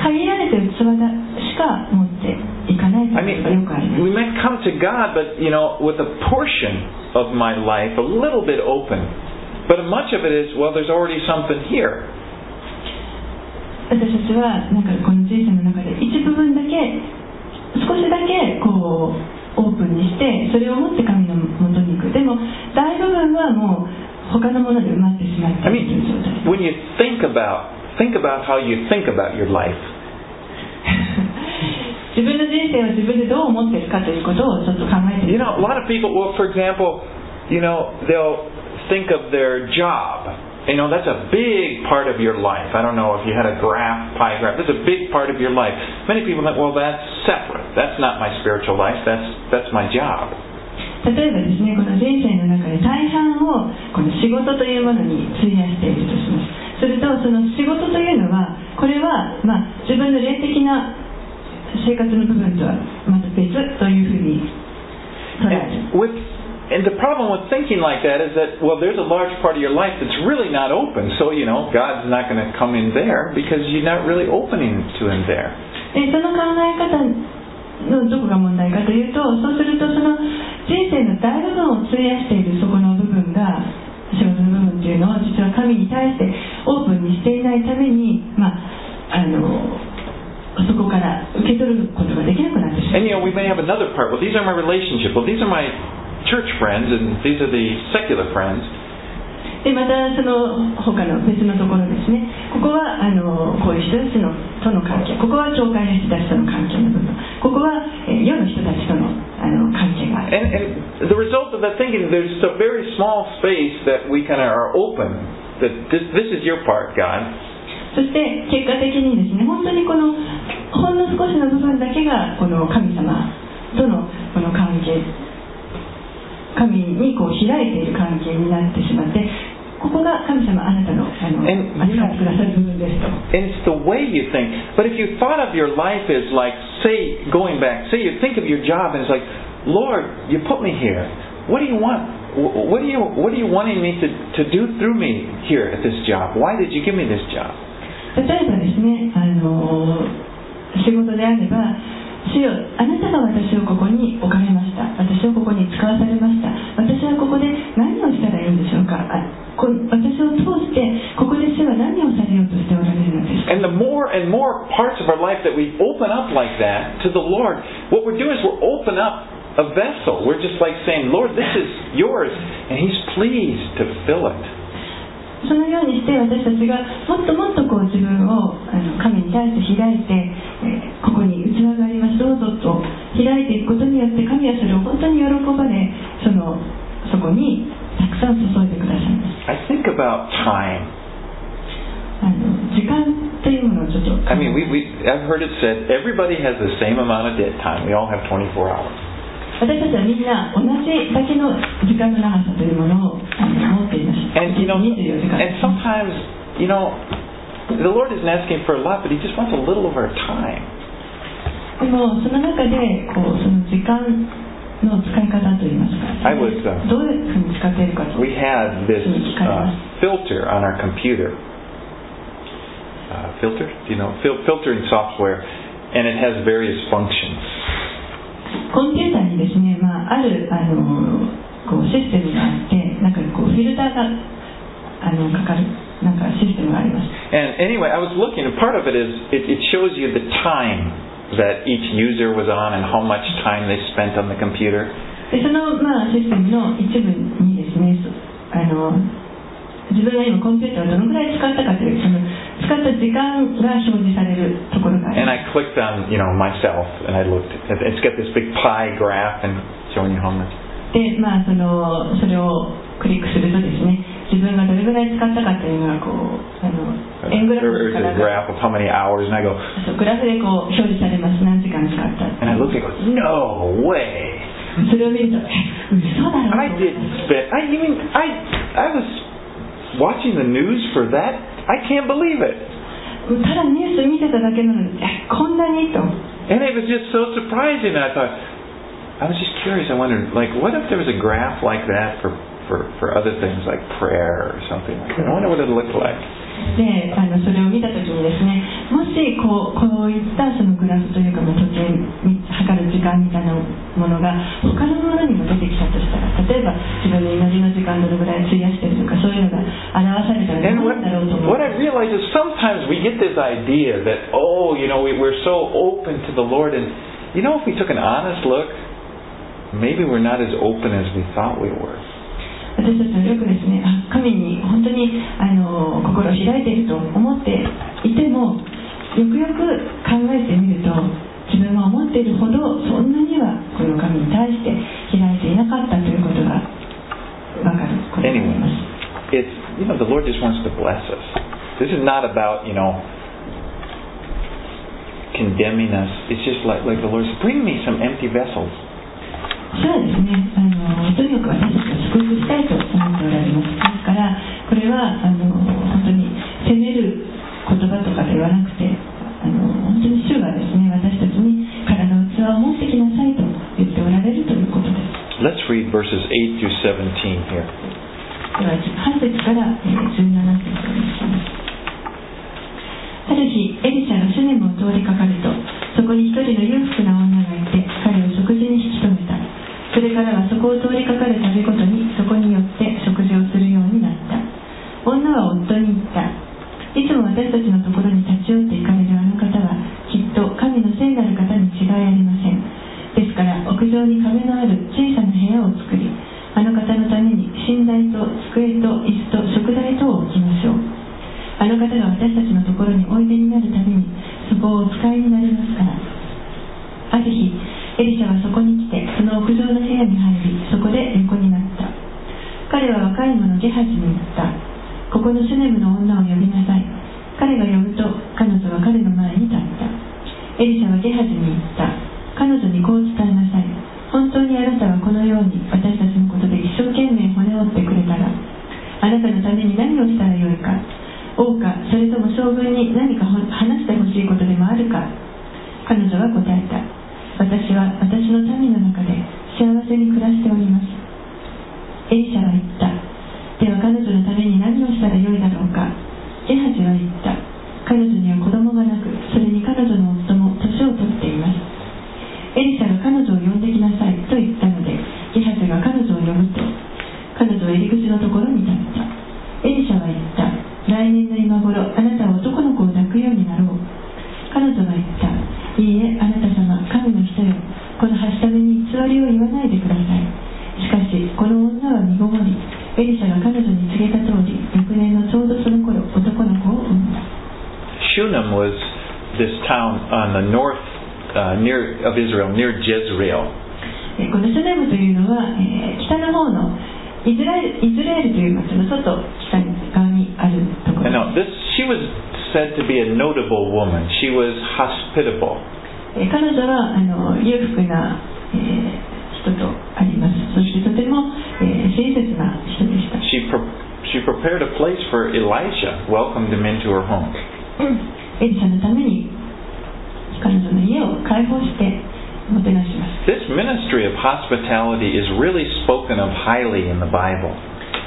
限られた器がしか持っていかないと I いうことがよくあります mean, we might come to God, but, you know, with a portion of my life a little bit open. But much of it is, well, there's already something here. 私たちはなんかこの人生の中で一部分だけ少しだけこうオープンにしてそれを持って神の元に行くでも大部分はもう他のもので埋まってしまって I いる状態 mean, when you think about think about how you think about your life. 自分の人生を自分でどう思っているかということをちょっと考えてみ You る know, a lot of people, well, for example, you know, they'll think of their job. You know, that's a big part of your life. I don't know if you had a graph, pie graph. That's a big part of your life. Many people think, well, that's separate. That's not my spiritual life. That's that's my job. 例えばですねこの人生の中で大半をこの仕事というものに費やしているとします するとその仕事というのはこれは、まあ、自分の霊的な生活の部分とはまた別というふうに捉える And with and the problem with thinking like that is that well, there's a large part of your life that's really not open. So you know, God's not going to come in there because you're not really opening to Him there. でその考え方のどこが問題かというとそうするとその人生の大部分を費やしているそこの部分が仕事の部分っていうのを実は神に対してオープンにしていないために、まあ、あのそこから受け取ることができなくなってしまう And you know, we may have another part. Well, these are my relationship. Well, these are my church friends, and these are the secular friends. でまたその他の別のところですねここはあのこういう人たちのとの関係ここは教会の人たちとの関係の部分ここは、えー世の人たちとのあの関係がある And, and the result of that thinking, there's a very small space that we kind of are open. That this, this is your part, God. そして結果的にですね本当にこのほんの少しの部分だけがこの神様とのこの関係神にこう開いている関係になってしまってここが神様あなたのあの And- 扱ってくださる部分ですと And it's the way you think. But if you thought of your life as like, say, going back, say you think of your job and it's like, Lord, you put me here. What do you want? Wh- What do you What are you wanting me to, to do through me here at this job? Why did you give me this job? 例えばですねあの仕事であれば主よあなたが私をここに置かれました私をここに使わされました私はここで何をしたらいいんでしょうかあこ私を通してここで主は何をされようとしておられるのですか And the more and more parts of our life that we open up like that to the Lord, what we're doing is we're open up a vessel. We're just like saying, Lord, this is yours, and He's pleased to fill it. そのようにして私たちがもっともっとこう自分をあの神に対して開いて、えーここに器がありますどうぞと開いていくことによって神はそれを本当に喜ばれそのそこにたくさん注いでくださいます I think about time. あの時間というものをちょっと I mean, we, we, I've heard it said everybody has the same amount of dead time. We all have 24 hours. 私たちはみんな同じだけの時間の長さというものをあの持っています And you know, 24時間 and sometimes, you know, the Lord isn't asking for a lot, but He just wants a little of our time. でもその中でこうその時間の使い方といいますか I was, uh, どういうふうに使っているかと We had this uh, filter on our computer. Uh, filter? Do you know? Fil- filtering software, and it has various functions. コンピューターにですね、まあ、あるあのこうシステムがあって中にこうフィルターがあのかかるなんかシステムがあります And anyway, I was looking, and part of it is it, it shows you the time that each user was on and how much time they spent on the computer. でその、まあ、システムの一部にですねそあの自分が今コンピューターをどのくらい使ったかというその使った時間が表示されるところがあります。で、まあその、それをクリックするとですね、自分がどれくらい使ったかというのがこう、あの There's a graph of how many hours, and watching the news for that. I can't believe it. ただニュース見てただけなのにえこんなにと And it was just so surprising. And I thought, I was just curious. I wondered, like, what if there was a graph like that for for for other things like prayer or something like that? I wonder what it looked like. であのそれを見た時にですねもしこうこういったそのグラフというかもう時計み測る時間みたいなものが他のものにも出てきたとしたら 例えば自分の祈りの時間どのぐらい費やしてるとかそういうのが表されたら何 what, だろうと思 what う I realize is sometimes we get this idea that, oh, you know, we, we're so open to the Lord. And, you know, if we took an honest look, maybe we're not as open as we thought we were. 私たちはよくですねあ神に本当にあの心を開いていると思っていてもよくよく考えてみると自分は思っているほどそんなにはこの神に対して開いていなかったということが分かることになます。It's, あの、努力はの、あの、あの、いの、あの、あの、あの、あの、あの、あの、あの、あの、あの、あの、あの、あの、あの、あの、あの、あの、あの、の本当に主がですね私たちに体の器を持ってきなさいと言っておられるということです。Let's read verses 8 through 17 here. では8節からえー17節ます。ある日エリシャがシュネムを通りかかるとそこに一人の裕福な女がいて彼を食事に引き止めた。それからはそこを通りかかるたびごとにそこによって食事をするようになった女は夫に言ったいつも私たちのところに立ち寄って行かれるあの方はきっと神の聖なる方に違いありません。ですから屋上に壁のある小さな部屋を作りあの方のために寝台と机と椅子と食材等を置きましょう。あの方が私たちのところにおいでになるたびにそこをお使いになりますから。ある日エリシャはそこに来てその屋上の部屋に入りそこで横になった。彼は若い者ゲハジに言った。ここのシュネムの女を呼びなさい。彼が呼ぶと彼女は彼の前に立った。エリシャはゲハジに言った。彼女にこう伝えなさい。本当にあなたはこのように私たちのことで一生懸命骨折ってくれたら。あなたのために何をしたらよいか。王かそれとも将軍に何か話してほしいことでもあるか。彼女は答えた。私は私の民の中で幸せに暮らしております。エリシャは言った。では彼女のために何をしたらよいだろうか。ゲハジは言った。彼女には子供がなくそれに彼女の夫も年を取っています。エリシャが彼女を呼んできなさいと言ったのでゲハジが彼女を呼ぶと彼女は入り口のところに立った。エリシャは言った。来年の今頃あなたは男の子を抱くようになろう。彼女は言った。いいえあなた様神の人よ。このはしために偽りを言わないでくださいしかしこの女は身ごもりエリシャが彼女に告げた通り翌年のちょうどその頃男の子を産んだ Shunem was this town on the north uh, near of Israel, near Jezreel. えーこのシュネムというのは、えー北の方のイスラエルイスラエルという町の外北側にあるところ now, this she was said to be a notable woman. She was hospitable. えー彼女はあの裕福な、えー人人とありますそしてとても、えー親切 She, pre- she prepared a place for Elisha, welcomed him into her home. エリシャのために彼女の家を開放してもてなします This ministry of hospitality is really spoken of highly in the Bible.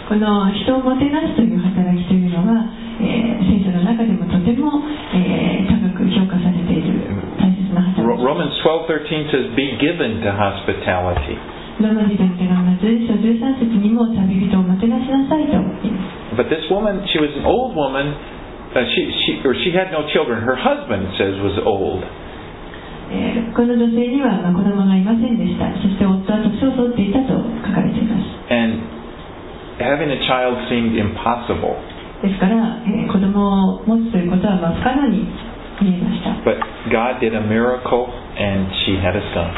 この人をもてなすという働きというのは、えー聖書の中でもとても、えー高く評価されている大切な働 Ro- き Romans 12:13 says, "Be given to hospitality." ローマ人への手紙の11章13節にも旅人をもてなしなさいと But this woman, she was an old woman. Uh, she, she, or she had no children. Her husband it says was old. えーこの女性には、まあ、子供がいませんでしたそして夫は年を取っていたと書かれています And having a child seemed impossible. ですから、えー子供を持つということは、まあ、不可能に見えました But God did a miracle, and she had a son.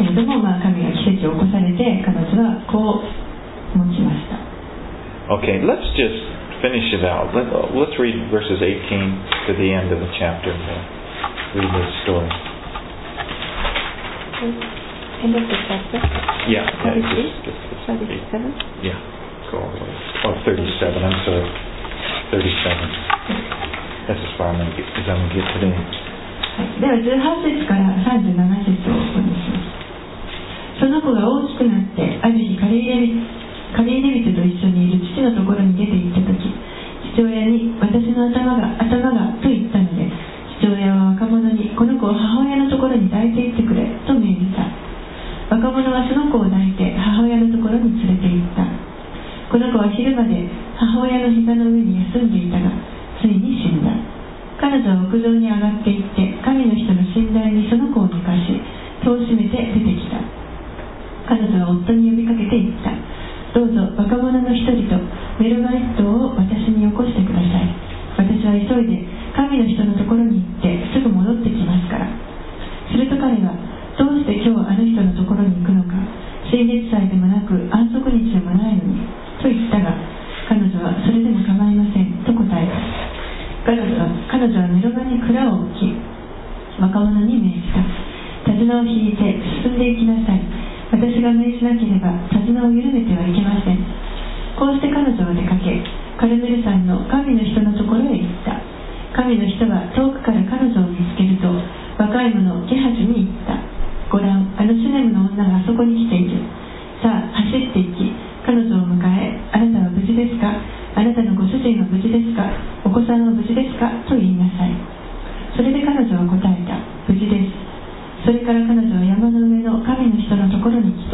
けれども、まあ、神が奇跡を起こされて彼女は子を持ちました Okay, let's just finish it out. Let, let's read verses 18 to the end of the chapter. and we'll Read this story. End of the chapter. Yeah, yeah, Thirty just, six? just, Thirty just seven? yeah, go all the way. Oh, 37. I'm sorry, 37. That's as far I'm gonna get, as I'm gonna get today. はいでは18節から37節をお読みします その子が大きくなってある日カリーレビカリーレビと一緒にいる父のところに出て行った時父親に私の頭が頭がと言ったので父親は若者にこの子を母親のところに抱いて行ってくれと命じた。若者はその子を抱いて母親のところに連れて行った。この子は昼まで母親の膝の上に休んでいたがついに死んだ。彼女は屋上に上がっていって神の人の寝台にその子を寝かし戸を閉めて出てきた。彼女は夫に呼びかけて言った。どうぞ若者の一人とメルガリットを私によこしてください。私は急いで神の人のところに行ってすぐ戻ってきますから。すると彼はどうして今日あの人のところに行くのか新月祭でもなく安息日でもないのにと言ったが彼女はそれでも構いませんと答えた。彼女は彼女はメロバに蔵を置き若者に命じた。手綱を引いて進んでいきなさい。私が命じなければ手綱を緩めてはいけません。こうして彼女は出かけカルメル山の神の人のところへ行った。神の人は遠くから彼女を見つけると若い者ゲハジに言った。ご覧あのシュネムの女があそこに来ている。さあ走っていき彼女を迎えあなたは無事ですか？あなたのご主人は無事ですか？お子さんは無事ですか？と言いなさい。それで彼女は答えた。無事です。それから彼女は山の上の神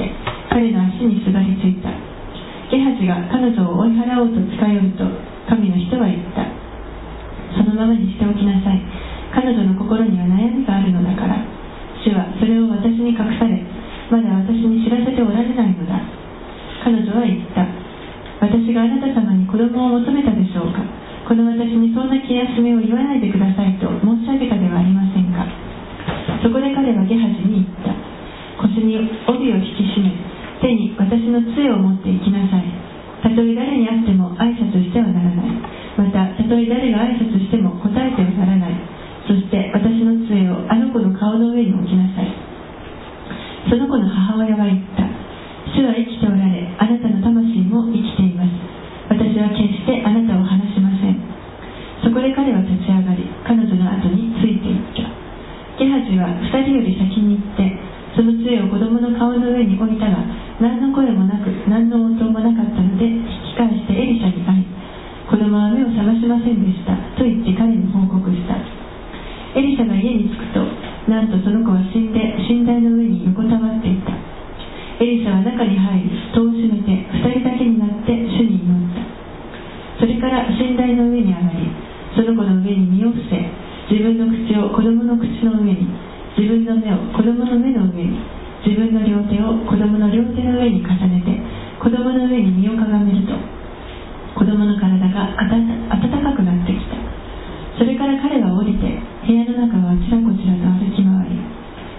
それから彼は降りて部屋の中をあちらこちらと歩き回り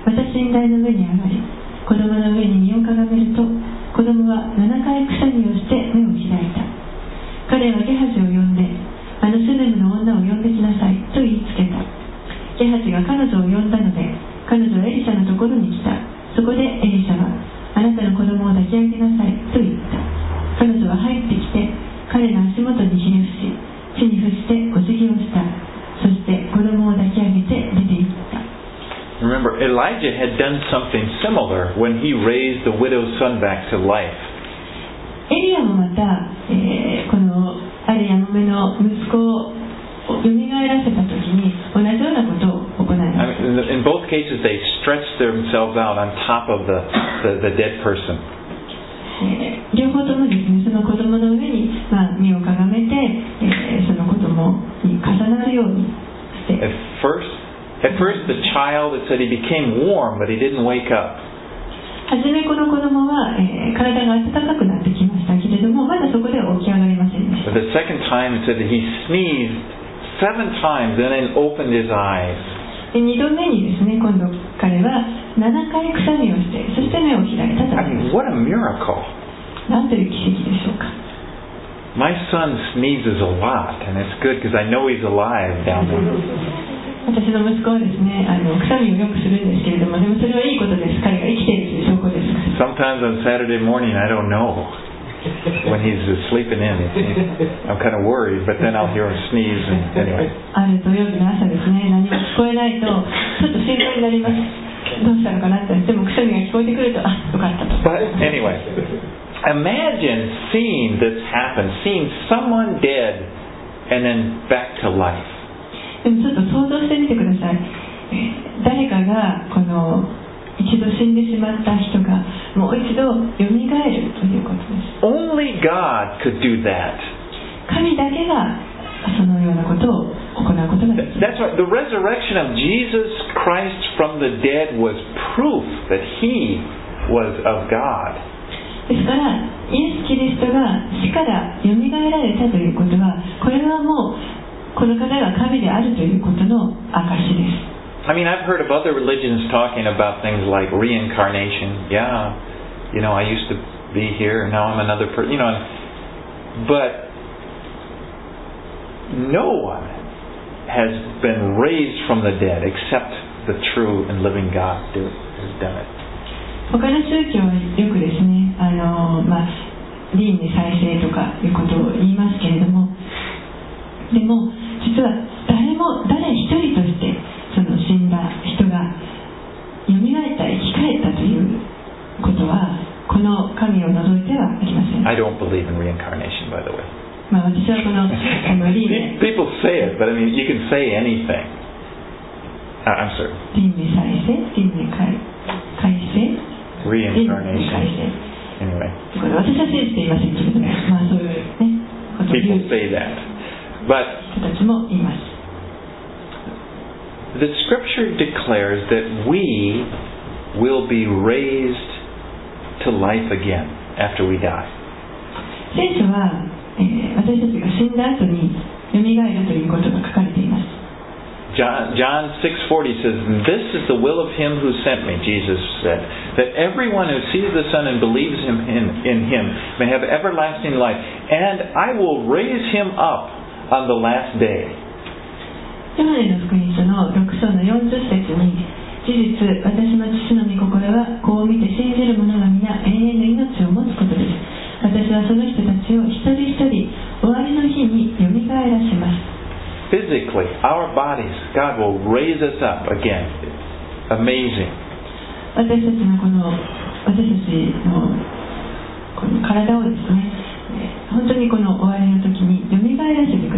また寝台の上に上がり子供の上に身をかがめると子供は7回くしゃみをして目を開いた。彼はゲハジを呼んであのスネムの女を呼んできなさいと言いつけたゲハジが彼女を呼んだので彼女はエリシャのところに来たそこでエリシャはああなたの子供を抱き上げなさいと言った彼女は入ってきて彼の足元にひれ伏し地に伏してお辞儀をしたそして子供を抱き上げて出て行った Remember, Elijah had done something similar when he raised the widow's son back to life. エリアもまた、えーこのあるやもめの息子を蘇らせた時に同じようなことを行い I ます mean, in- both cases, they stretched themselves out on top of the, the, the dead person. えー両方ともですねその子供の上に、まあ、身をかがめて、えーその子供に重なるようにして At first, at first, the child, it said he became warm, but he didn't wake up. 初めこの子供は、えー体が温かくなってきましたけれどもまだそこでは起き上がりませんでし But た the second time, it said that he sneezed seven times and then opened his eyes. で2度目にですね今度彼は7回くしゃみをしてそして目を開いたと I ありま mean, what a miracle. すなんという奇跡でしょうか My son sneezes a lot, and it's good because I know he's alive down there. 私の息子はですねあのくしゃみをよくするんですけれどもでもそれはいいことです彼が生きているという証拠です Sometimes on Saturday morning, I don't know when he's sleeping in. I'm kind of worried, but then I'll hear him sneeze. And anyway, ある土曜日の朝ですね何も聞こえないとちょっと心配になりますどうしたのかなってでもくしゃみが聞こえてくるとあよかったと but anyway, imagine seeing this happen, seeing someone dead and then back to life. でもちょっと想像してみてくださいえー誰かがこの一度死んでしまった人がもう一度蘇るということです Only God could do that. 神だけがそのようなことを行うことができる That's why the resurrection of Jesus Christ from the dead was proof that he was of God. ですからイエス・キリストが死から蘇られたということはこれはもうこの方が神であるということの証です I mean, I've heard of other religions talking about things like reincarnation. Yeah, you know, I used to be here, and now I'm another person. You know, but no one has been raised from the dead except the true and living God do, has done it. 他の宗教はよくですねあの、まあ、輪廻再生とかいうことを言いますけれどもでも実は誰も誰一人としてその死んだ人が蘇った生き返ったということはこの神を除いてはありません、I don't believe in reincarnation, by the way. まあ、私はこのあの輪廻 People say it, but I mean, you can say anything. Uh, I'm sorry, 輪廻再生輪廻改改正 reincarnation. 正 Anyway. これ私は信じていませんけれどもまあそういうね People う say that. But 人たちもいます the scripture declares that we will be raised to life again after we die. 聖書は、えー私たちが死んだ後に蘇るということが書かれています John, John 6:40 says, "This is the will of him who sent me," Jesus said, "that everyone who sees the Son and believes him in, in him may have everlasting life, and I will raise him up on the last day." ヨハネの福音書の6章の40節に事実私の父の御心はこう見て信じる者が皆永遠の命を持つことです私はその人たちを一人一人終わりの日に蘇らします Physically, our bodies, God will raise us up again. Amazing. 私たちのこの私たちのこの体をですねえー本当にこの終わりの時に蘇らせてく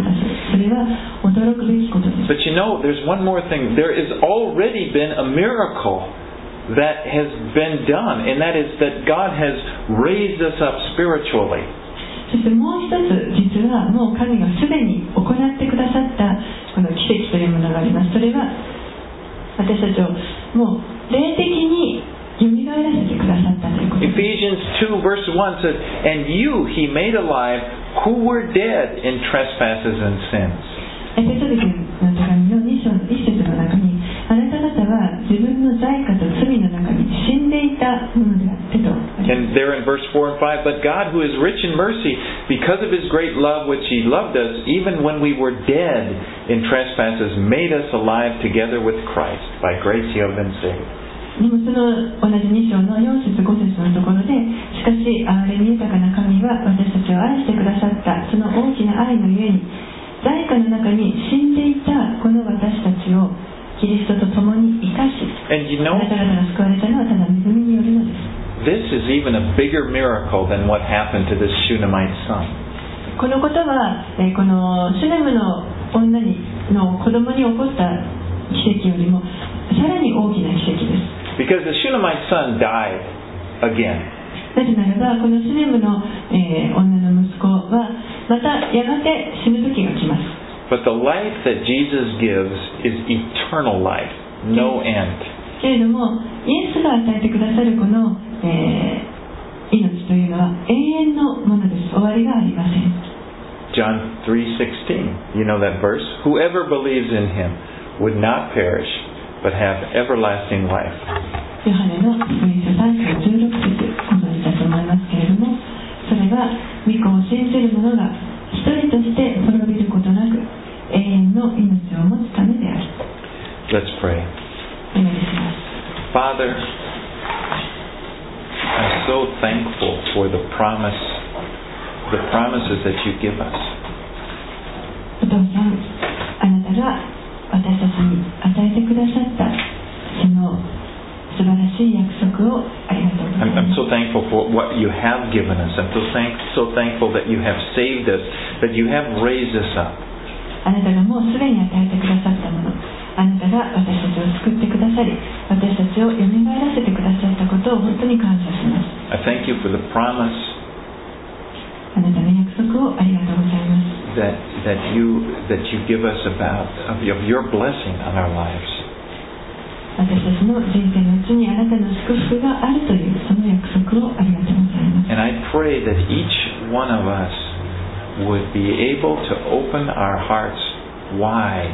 ださるそれは驚くべきことです But you know, there's one more thing. There has already been a miracle that has been done, and that is that God has raised us up spiritually. そしてもう一つ実はもう神がすでに行ってくださったこの奇跡というものがありますそれは私たちをもう霊的に 蘇らせてくださったということです Ephesians 2, verse 1 says, And you he made alive who were dead in trespasses and sins. エペソビテの手紙の2章の1節の中にあなた方は自分の罪過と罪の中に死んでいたものであってとあります And there in verse 4 and 5, But God, who is rich in mercy, because of his great love which he loved us, even when we were dead in trespasses, made us alive together with Christ. By grace you have been saved. でもその同じ2章の4節5節のところでしかし憐れみ豊かな神は私たちを愛してくださった。その大きな愛のゆえに在家の中に死んでいたこの私たちをキリストと共に生かし And you あなた方が救われたのはただ恵みによるのです。This is even a bigger miracle than what happened to this Shunammite son. このことは、えーこのシュネムの女にの子供に起こった奇跡よりもさらに大きな奇跡です Because the Shunammite son died again. なぜならばこのシュネムの、えー女の息子はまたやがて死ぬ時が来ます But the life that Jesus gives is eternal life, no end. けれどもイエスが与えてくださるこの、えー命というのは永遠のものです終わりがありません John 3:16. You know that verse? Whoever believes in him would not perish but have everlasting life. ヨハネの福音書3章16節ご存知だと思いますけれどもそれは御子を信じる者が一人として滅びることなく永遠の命を持つためである Let's pray. お願いします Father, I'm so thankful for the promise, the promises that you give us. お父さんあなたが 私たちに与えてくださったその素晴らしい約束をありがとうござい I'm, ま I'm す so thankful for what you have given us. I'm so, thank, so thankful that you have saved us, that you have raised us up. あなたがもうすでに与えてくださったものあなたが私たちを救ってくださり私たちを蘇らせてくださったことを本当に感謝します I thank you for the promise あなたの約束をありがとうございます that, that, you, that you give us about of your, of your blessing on our lives. 私たちの人生のうちにあなたの祝福があるというその約束をありがとうございます And I pray that each one of us would be able to open our hearts wide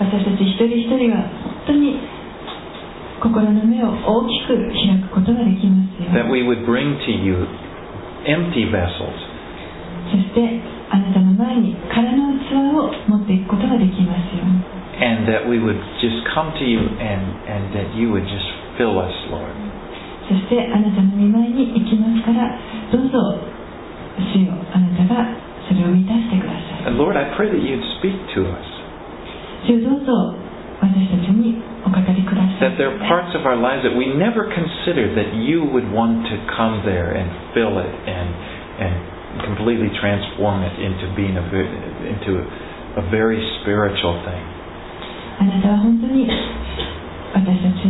私たち一人一人が本当に心の目を大きく開くことができますよ that we would bring to you empty vessels そしてあなたの前に空の器を持っていくことができますよ and that we would just come to you and, and that you would just fill us, Lord. そしてあなたの御前に行きますからどうぞ主よあなたがそれを満たしてください And Lord, I pray that you'd speak to us, 主よどうぞ私たちにお語りくださ that い there are parts of our lives that we never considered that you would want to come there and fill it and completely transform it into being a, ve- into a very spiritual thing. あなたは本当に私たち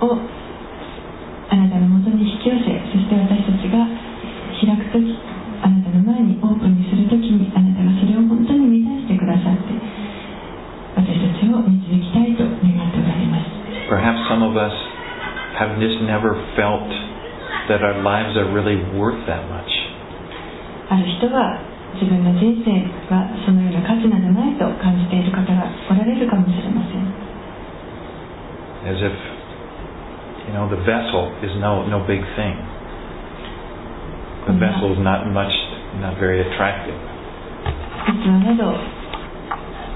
をあなたのもとに引き寄せそして私たちが開く時あなたの前にオープンにする時にあなたがそれを本当に満たしてくださって私たちを導きたいと願っておられます Perhaps some of us have just never felt that our lives are really worth that much. ある人は自分の人生はそのような価値などないと感じている方がおられるかもしれません as if you know the vessel is no no big thing. The Mhm. vessel is not much, not very attractive. 器など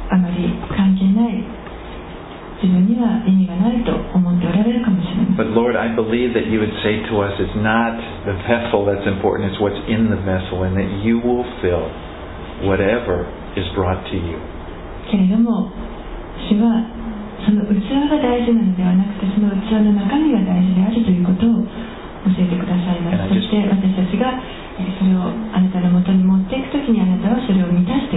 あまり関係ない自分には意味がないと思っておられるかもしれません But Lord, I believe that you would say to us, it's not the vessel that's important; it's what's in the vessel, and that you will fill whatever is brought to you. けれども主はその器が大事なのではなくてその器の中身が大事であるということを教えてくださいますそして私たちがえーそれをあなたのもとに持っていくときにあなたはそれを満たして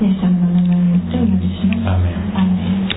イエス様の名前によってお呼びします。